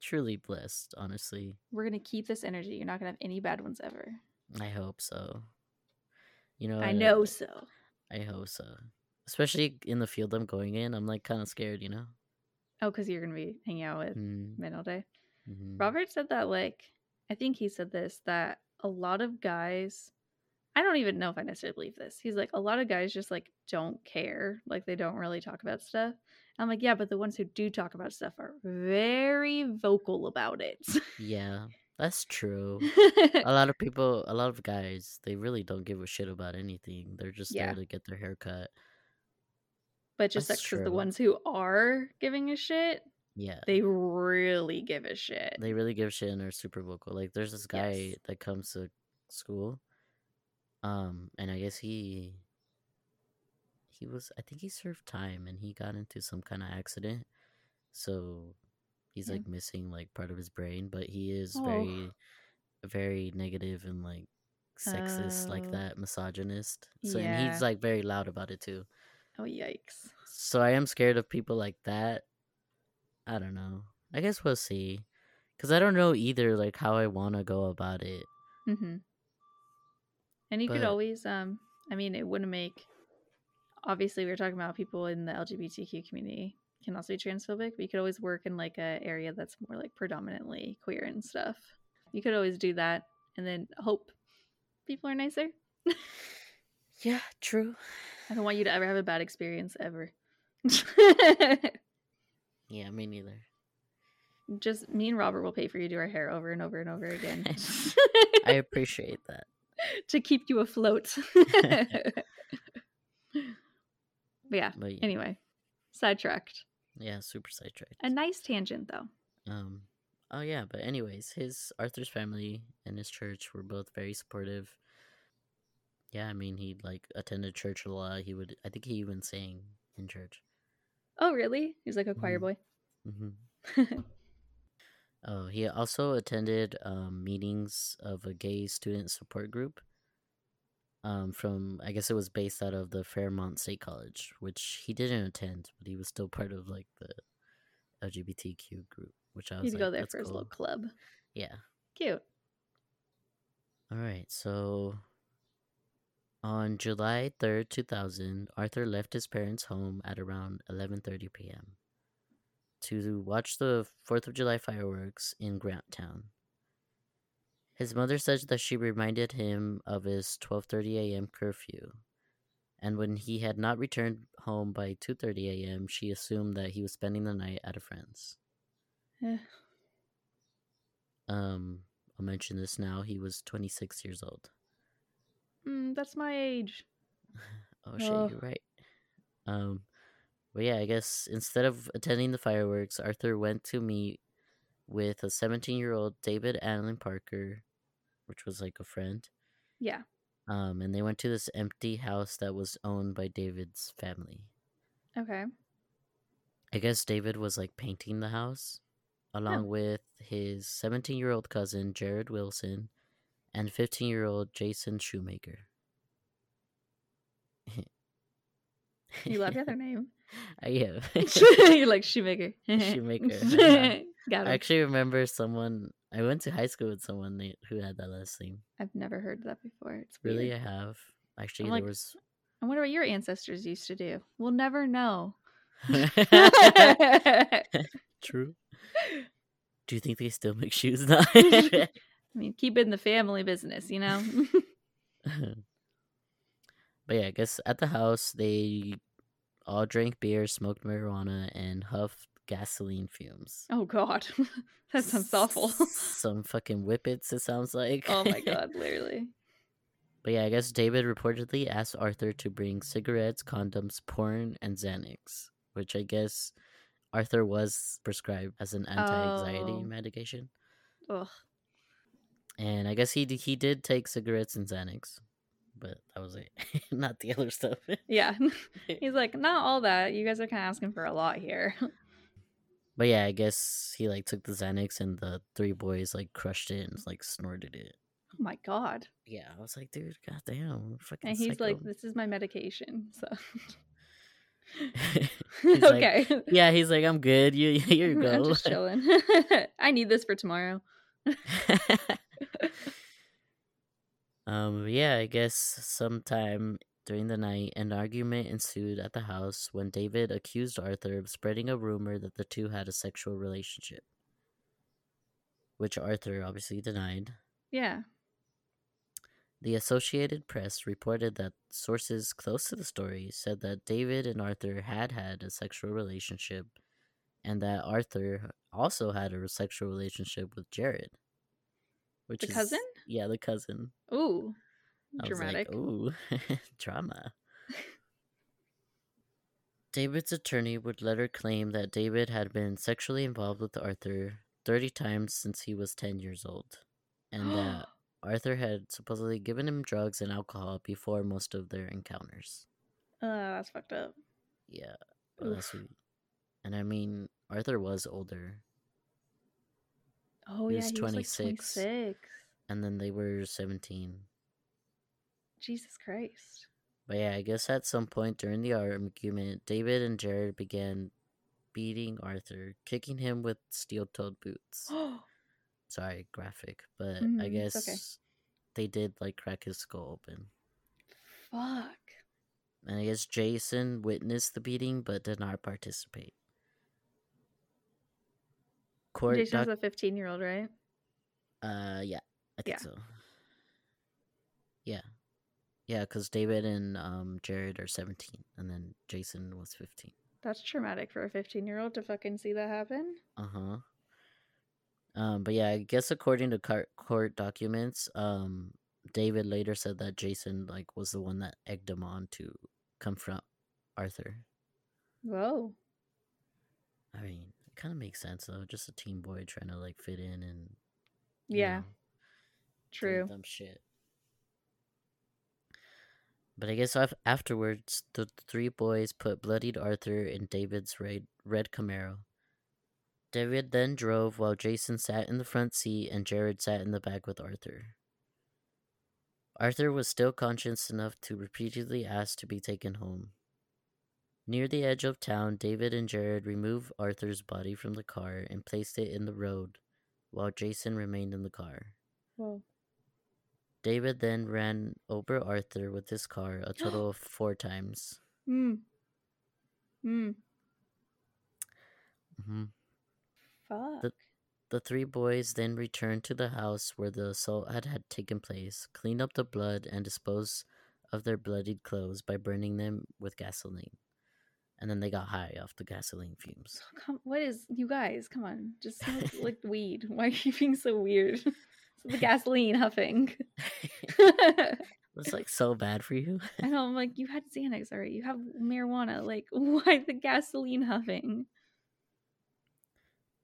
truly blessed. Honestly, We're gonna keep this energy. You're not gonna have any bad ones ever. I hope so. You know, I uh, know so. I hope so. Especially in the field I'm going in, I'm like kind of scared. You know. Oh, because you're gonna be hanging out with Mm, men all day. mhm. Robert said that like I think he said this that a lot of guys I don't even know if I necessarily believe this. He's like, a lot of guys just like don't care. Like they don't really talk about stuff. I'm like, yeah, but the ones who do talk about stuff are very vocal about it. Yeah, that's true. a lot of people, a lot of guys, they really don't give a shit about anything. They're just Yeah. there to get their hair cut. but just That's because the ones who are giving a shit, Yeah. they really give a shit. They really give shit and are super vocal. Like there's this guy Yes. that comes to school. Um, and I guess he he was I think he served time and he got into some kind of accident. So he's Yeah. like missing like part of his brain, but he is Oh. very very negative and like sexist like Oh. that, misogynist. So and he's like very loud about it too. Oh yikes. So I am scared of people like that. I don't know. I guess we'll see. Cuz I don't know either like how I want to go about it. Mm-hmm. And you could always, um, I mean, it wouldn't make. Obviously, we were talking about people in the LGBTQ community can also be transphobic, but you could always work in like a area that's more like predominantly queer and stuff. You could always do that, and then hope people are nicer. Yeah, true. I don't want you to ever have a bad experience ever. Yeah, me neither. Just me and Robert will pay for you to do our hair over and over and over again I appreciate that. to keep you afloat. but yeah. But yeah, Anyway, sidetracked. yeah, super sidetracked. A nice tangent though. Um oh yeah, but anyways, his Arthur's family and his church were both very supportive. Yeah, I mean he like attended church a lot. He would I think he even sang in church. Oh, really? He's like a choir Mhm. boy. Mhm. Oh, he also attended um, meetings of a gay student support group. Um, from I guess it was based out of the Fairmont State College, which he didn't attend, but he was still part of like the LGBTQ group. Which I was He'd like, go there "That's for his little club. Yeah. Cute. All right. So on July third, two thousand, Arthur left his parents' home at around eleven thirty p.m. to watch the Fourth of July fireworks in Grant Town. His mother said that she reminded him of his twelve thirty a.m. curfew, and when he had not returned home by two thirty a.m., she assumed that he was spending the night at a friend's. Eh. Um, I'll mention this now. He was twenty six years old. Mm, that's my age. Oh shit, Oh. you're right. Um, but yeah, I guess instead of attending the fireworks, Arthur went to meet with a 17 year old David Allen Parker, which was like a friend. Yeah. Um, and they went to this empty house that was owned by David's family. Okay. I guess David was like painting the house along with his 17 year old cousin Jared Wilson and 15 year old Jason Shoemaker. You love the other name. I am. You're like shoemaker. Shoemaker. Got I actually remember someone. I went to high school with someone who had that last name. I've never heard that before. It's Really, weird. I have. Actually, there was. I wonder what your ancestors used to do. We'll never know. True. Do you think they still make shoes now? I mean, keep it in the family business, you know? but yeah, I guess at the house they all drank beer, smoked marijuana, and huffed gasoline fumes. oh, God. that sounds awful. Some fucking whippets. It sounds like. oh, my God, literally. But yeah, I guess David reportedly asked Arthur to bring cigarettes, condoms, porn, and Xanax, which I guess Arthur was prescribed as an anti-anxiety Oh. medication. Ugh. And I guess he d- he did take cigarettes and Xanax, but that was it. Not the other stuff. Yeah. He's like, not all that. You guys are kind of asking for a lot here. but yeah, I guess he like took the Xanax and the three boys like crushed it and like snorted it. Oh, my God. Yeah, I was like, dude, goddamn, fucking. And he's like, this is my medication. So, He's like, okay. yeah, he's like, I'm good. You here you I'm just chilling. I need this for tomorrow. Um, yeah, I guess sometime during the night, an argument ensued at the house when David accused Arthur of spreading a rumor that the two had a sexual relationship, which Arthur obviously denied. Yeah. The Associated Press reported that sources close to the story said that David and Arthur had had a sexual relationship and that Arthur also had a sexual relationship with Jared. Which The is- cousin? Yeah, the cousin. Ooh, I dramatic. like, ooh, drama. David's attorney would later claim that David had been sexually involved with Arthur 30 times since he was 10 years old, and that Arthur had supposedly given him drugs and alcohol before most of their encounters. Uh, that's fucked up. Yeah. well, that's and I mean, Arthur was older, Oh He yeah, was he was 26. like 26. and then they were 17. Jesus Christ. But yeah, I guess at some point during the argument, David and Jared began beating Arthur, kicking him with steel toed boots. Oh, Sorry, graphic, but I Mhm, guess okay. they did like crack his skull open. fuck. And I guess Jason witnessed the beating but did not participate. Court Jason's doc- a 15 year old, right? uh yeah, I think Yeah. so. Yeah. Yeah, because David and um Jared are 17 and then Jason was 15. That's traumatic for a 15 year old to fucking see that happen. Uh huh. Um, but yeah, I guess according to court court documents, um, David later said that Jason like was the one that egged him on to confront Arthur. Whoa. I mean, kind of makes sense though. Just a teen boy trying to like fit in and Yeah, know, true. dumb shit. But I guess afterwards, the three boys put bloodied Arthur in David's red, red Camaro. David then drove while Jason sat in the front seat and Jared sat in the back with Arthur. Arthur was still conscious enough to repeatedly ask to be taken home. Near the edge of town, David and Jared removed Arthur's body from the car and placed it in the road, while Jason remained in the car. Whoa. David then ran over Arthur with his car a total of four times. Hmm. Hmm. hmm Fuck. The three boys then returned to the house where the assault had, had taken place, cleaned up the blood, and disposed of their bloodied clothes by burning them with gasoline. And then they got high off the gasoline fumes. Come, what is you guys? Come on, just smoke like weed. Why are you being so weird? The gasoline huffing. It's like so bad for you. I know. I'm like, you had Xanax already. You have marijuana. Like, why the gasoline huffing?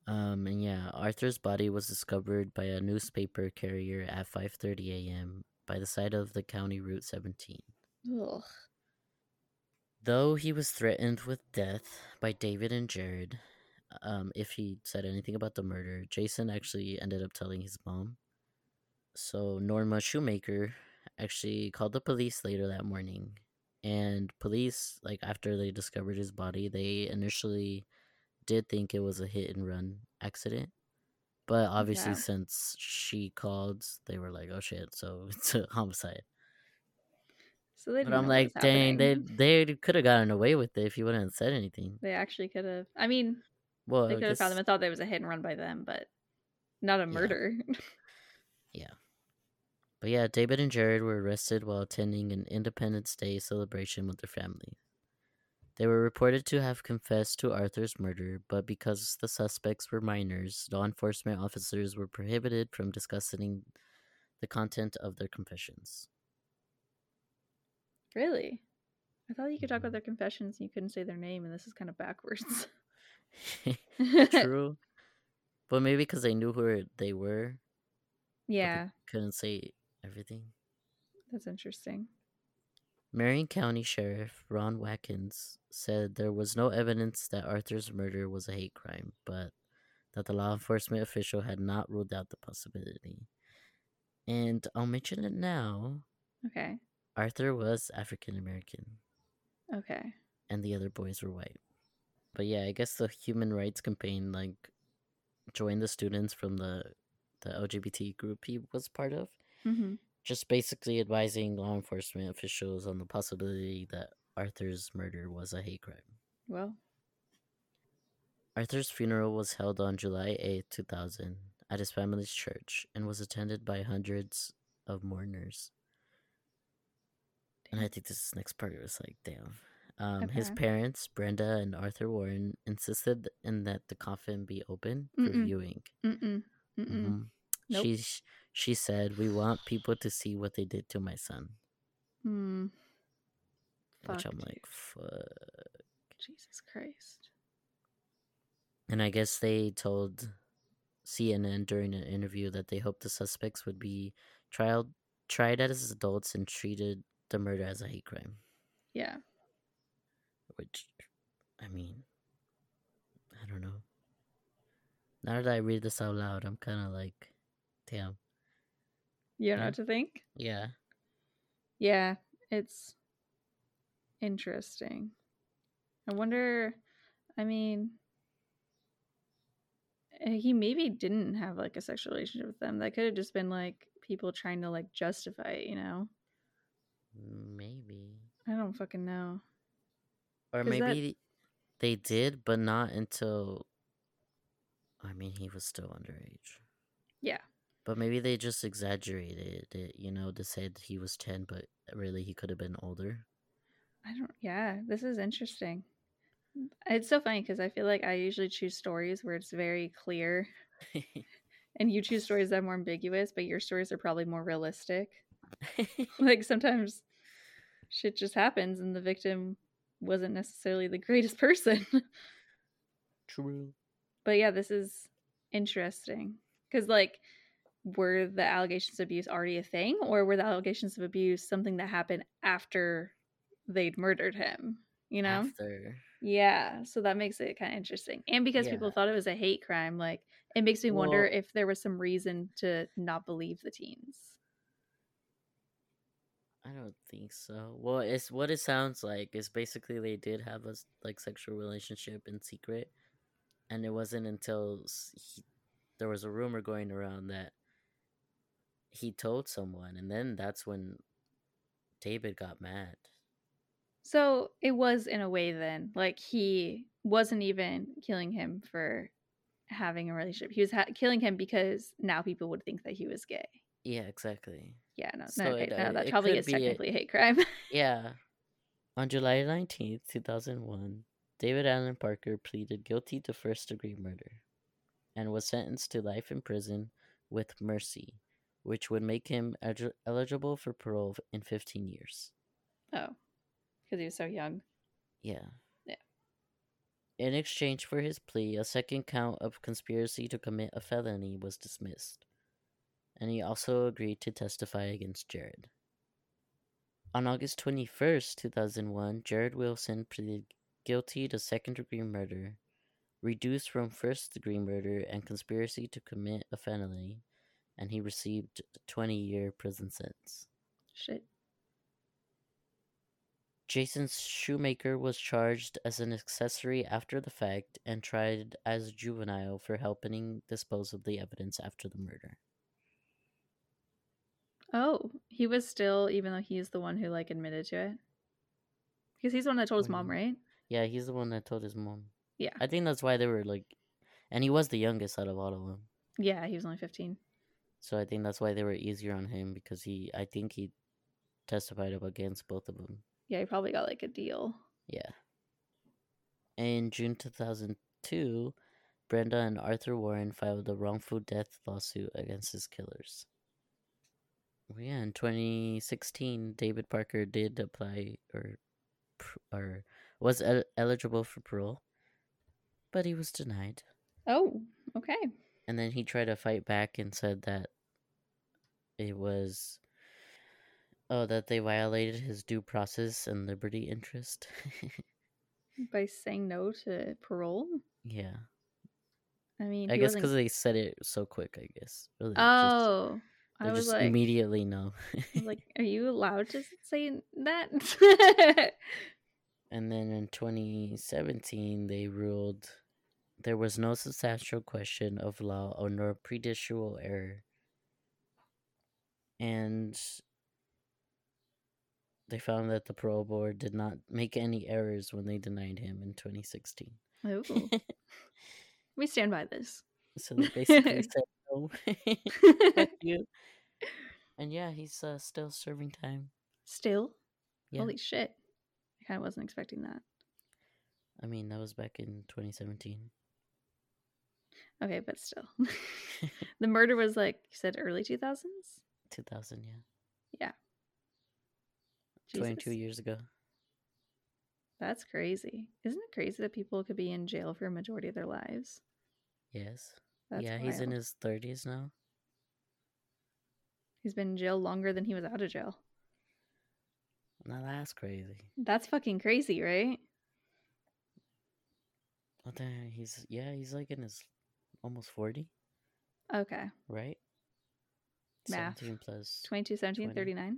Um, and yeah, Arthur's body was discovered by a newspaper carrier at 5:30 a.m. by the side of the county route 17. Ugh. Though he was threatened with death by David and Jared, um, if he said anything about the murder, Jason actually ended up telling his mom. So Norma Shoemaker actually called the police later that morning, and police, like after they discovered his body, they initially did think it was a hit and run accident. But obviously, Yeah. since she called, they were like, "Oh shit!" So it's a homicide. So they. But I'm like, dang, they happening. they could have gotten away with it if you wouldn't have said anything. They actually could have. I mean, Well, they could have found them and thought there was a hit and run by them, but not a murder. Yeah. murder. But yeah, David and Jared were arrested while attending an Independence Day celebration with their family. They were reported to have confessed to Arthur's murder, but because the suspects were minors, law enforcement officers were prohibited from discussing the content of their confessions. Really? I thought you could talk about their confessions and you couldn't say their name, and this is kind of backwards. True. but maybe because they knew who they were, but they yeah, couldn't say everything. that's interesting. Marion County Sheriff Ron Watkins said there was no evidence that Arthur's murder was a hate crime, but that the law enforcement official had not ruled out the possibility. And I'll mention it now Okay. Arthur was African American, Okay. and the other boys were white. But yeah, I guess the human rights campaign like joined the students from the the LGBT group he was part of Mm-hmm. just basically advising law enforcement officials on the possibility that Arthur's murder was a hate crime. Well, Arthur's funeral was held on July 8, 2000, at his family's church and was attended by hundreds of mourners. And I think this next part was like, damn. Um, his parents, Brenda and Arthur Warren, insisted in that the coffin be open for Mm-mm. viewing. Mm-mm. Mm-mm. Mhm. Nope. She she said, "We want people to see what they did to my son," Mm. which I'm dude. like, "Fuck." Jesus Christ. And I guess they told CNN during an interview that they hoped the suspects would be tried tried as adults and treated the murder as a hate crime. Yeah. Which, I mean, I don't know. Now that I read this out loud, I'm kind of like, damn. You don't know what to think? Yeah. Yeah, it's interesting. I wonder, I mean, eh, he maybe didn't have like a sexual relationship with them. That could have just been like people trying to like justify it, you know? Maybe. I don't fucking know. Or 'Cause that- maybe they did, but not until. I mean, he was still underage. Yeah. But maybe they just exaggerated it, you know, to say that he was 10, but really he could have been older. I don't, yeah, this is interesting. It's so funny because I feel like I usually choose stories where it's very clear and you choose stories that are more ambiguous, but your stories are probably more realistic. like sometimes shit just happens and the victim wasn't necessarily the greatest person. True. but yeah, this is interesting because like were the allegations of abuse already a thing or were the allegations of abuse something that happened after they'd murdered him you know After. yeah so that makes it kind of interesting and because people thought it was a hate crime like it makes me wonder if there was some reason to not believe the teens I don't think so. Well, it's what it sounds like is basically they did have a like sexual relationship in secret, and it wasn't until he, there was a rumor going around that he told someone, and then that's when David got mad. So it was in a way then, like he wasn't even killing him for having a relationship. He was ha- killing him because now people would think that he was gay. Yeah, exactly. Yeah, no, So no, okay, it, no, uh, that probably is technically a hate crime. Yeah. On July 19th, 2001, David Allen Parker pleaded guilty to first degree murder and was sentenced to life in prison with mercy, which would make him elig- eligible for parole in 15 years. oh, because he was so young. Yeah. Yeah. In exchange for his plea, a second count of conspiracy to commit a felony was dismissed, and he also agreed to testify against Jared. On August 21st, 2001, Jared Wilson pleaded guilty to second degree murder, reduced from first degree murder and conspiracy to commit a felony, and he received a 20 year prison sentence. Shit. Jason Shoemaker was charged as an accessory after the fact and tried as a juvenile for helping dispose of the evidence after the murder. Oh, he was still, even though he's the one who like admitted to it. Because he's the one that told his mom, right? Yeah, he's the one that told his mom. Yeah. I think that's why they were like, and he was the youngest out of all of them. Yeah, he was only 15. So I think that's why they were easier on him because he, I think he testified up against both of them. Yeah, he probably got like a deal. Yeah. In June 2002, Brenda and Arthur Warren filed a wrongful death lawsuit against his killers. Yeah, in 2016, David Parker did apply or or was el- eligible for parole, but he was denied. Oh, okay. And then he tried to fight back and said that it was oh that they violated his due process and liberty interest. By saying no to parole? yeah. I mean, I guess because they said it so quick. I guess. Really, Oh, just, I was like, immediately no. Like, are you allowed to say that? and then in 2017, they ruled there was no substantial question of law or nor prejudicial error, and they found that the parole board did not make any errors when they denied him in 2016. Ooh. we stand by this. so they basically said You. And yeah, he's uh, still serving time. Still, Yeah. Holy shit. I kind of wasn't expecting that. I mean, that was back in 2017. Okay, but still. the murder was like, you said early 2000s? 2000, yeah. Yeah. 22 years ago. That's crazy. Isn't it crazy that people could be in jail for a majority of their lives? Yes. That's yeah, he's in his 30s now. He's been in jail longer than he was out of jail. Now that's crazy. That's fucking crazy, right? Oh, what the he's yeah, he's like in his almost 40, Okay. right? Math. 17 plus 22, 17, 20. 39.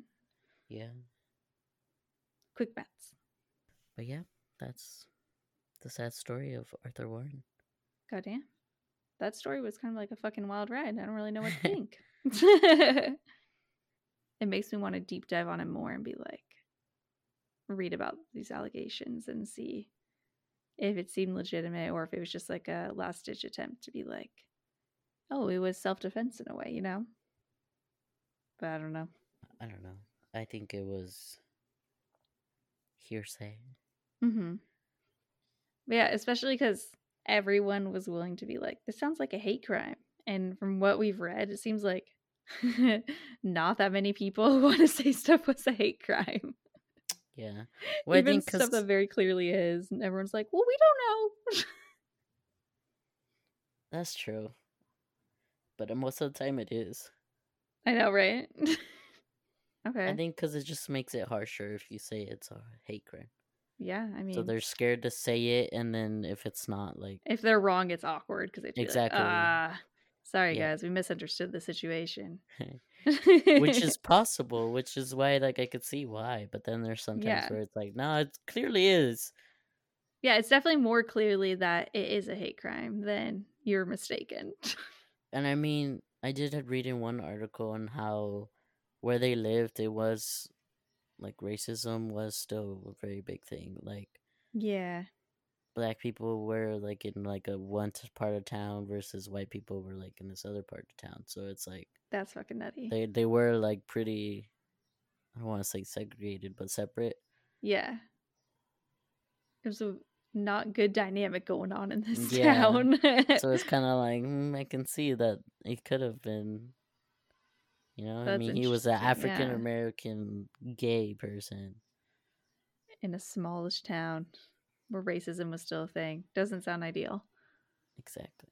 yeah. Quick maths. But yeah, that's the sad story of Arthur Warren. Goddamn. That story was kind of like a fucking wild ride. I don't really know what to think. it makes me want to deep dive on it more and be like, read about these allegations and see if it seemed legitimate or if it was just like a last ditch attempt to be like, oh, it was self defense in a way, you know? But I don't know. I don't know. I think it was hearsay. Mm-hmm. Yeah, especially because everyone was willing to be like, this sounds like a hate crime. And from what we've read, it seems like not that many people want to say stuff was a hate crime. Yeah. Well, I Even stuff that very clearly is. And everyone's like, well, we don't know. that's true. But uh, most of the time it is. I know, right? okay. I think because it just makes it harsher if you say it's a hate crime. Yeah, I mean, so they're scared to say it, and then if it's not, like, if they're wrong, it's awkward because they Exactly. Like, ah, sorry Yeah. guys, we misunderstood the situation. which is possible, which is why, like, I could see why. But then there's sometimes Yeah. where it's like, no, it clearly is. Yeah, it's definitely more clearly that it is a hate crime than you're mistaken. And I mean, I did read in one article on how where they lived, it was like racism was still a very big thing. Like yeah. black people were like in like a one part of town versus white people were like in this other part of town. So it's like That's fucking nutty. they they were like pretty. I don't want to say segregated, but separate. yeah. It was a not good dynamic going on in this Yeah. town. So it's kind of like mm, I can see that it could have been. You know, I mean, he was an. African American gay person. in a smallish town where racism was still a thing. Doesn't sound ideal. Exactly.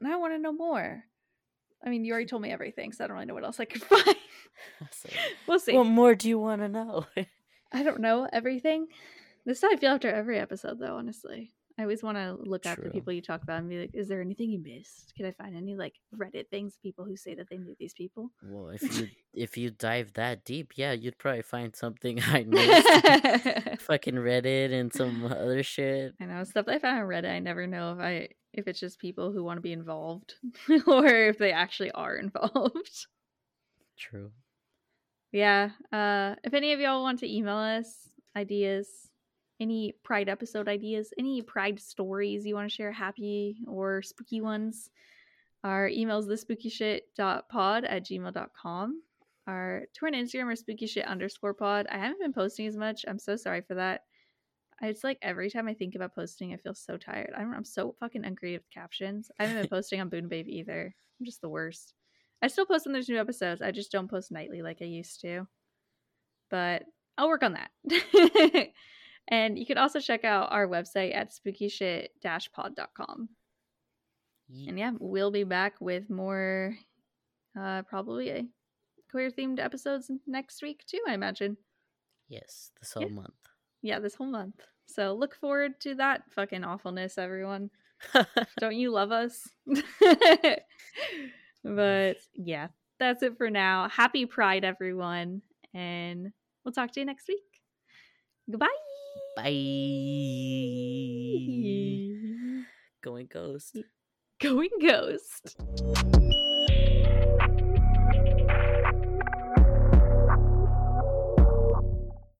And I want to know more. I mean, you already told me everything, so I don't really know what else I could find. So, we'll see. what more do you want to know? I don't know everything. This is how I feel after every episode, though, honestly. I always want to look at the True. people you talk about and be like, is there anything you missed? Can I find any like Reddit things, people who say that they knew these people? well, if you if you dive that deep, yeah, you'd probably find something I missed. Fucking Reddit and some other shit. I know stuff I found on Reddit. I never know if I if it's just people who want to be involved or if they actually are involved. True. yeah. Uh, if any of y'all want to email us ideas, any Pride episode ideas, any Pride stories you want to share, happy or spooky ones, our email is thespookyshit.pod at gmail.com. Our Twitter and Instagram are spookyshit underscore pod. I haven't been posting as much. I'm so sorry for that. It's like every time I think about posting, I feel so tired. I'm, I'm so fucking uncreative with captions. I haven't been posting on Boon Babe either. I'm just the worst. I still post when there's new episodes. I just don't post nightly like I used to. But I'll work on that. and you can also check out our website at spookyshit-pod.com. Ye- And yeah, we'll be back with more uh probably a queer themed episodes next week too, I imagine. Yes, this Yeah. whole month. Yeah, this whole month. So look forward to that fucking awfulness, everyone. Don't you love us? but yeah, that's it for now. Happy Pride, everyone. And we'll talk to you next week. Goodbye. Bye. Going ghost. Going ghost.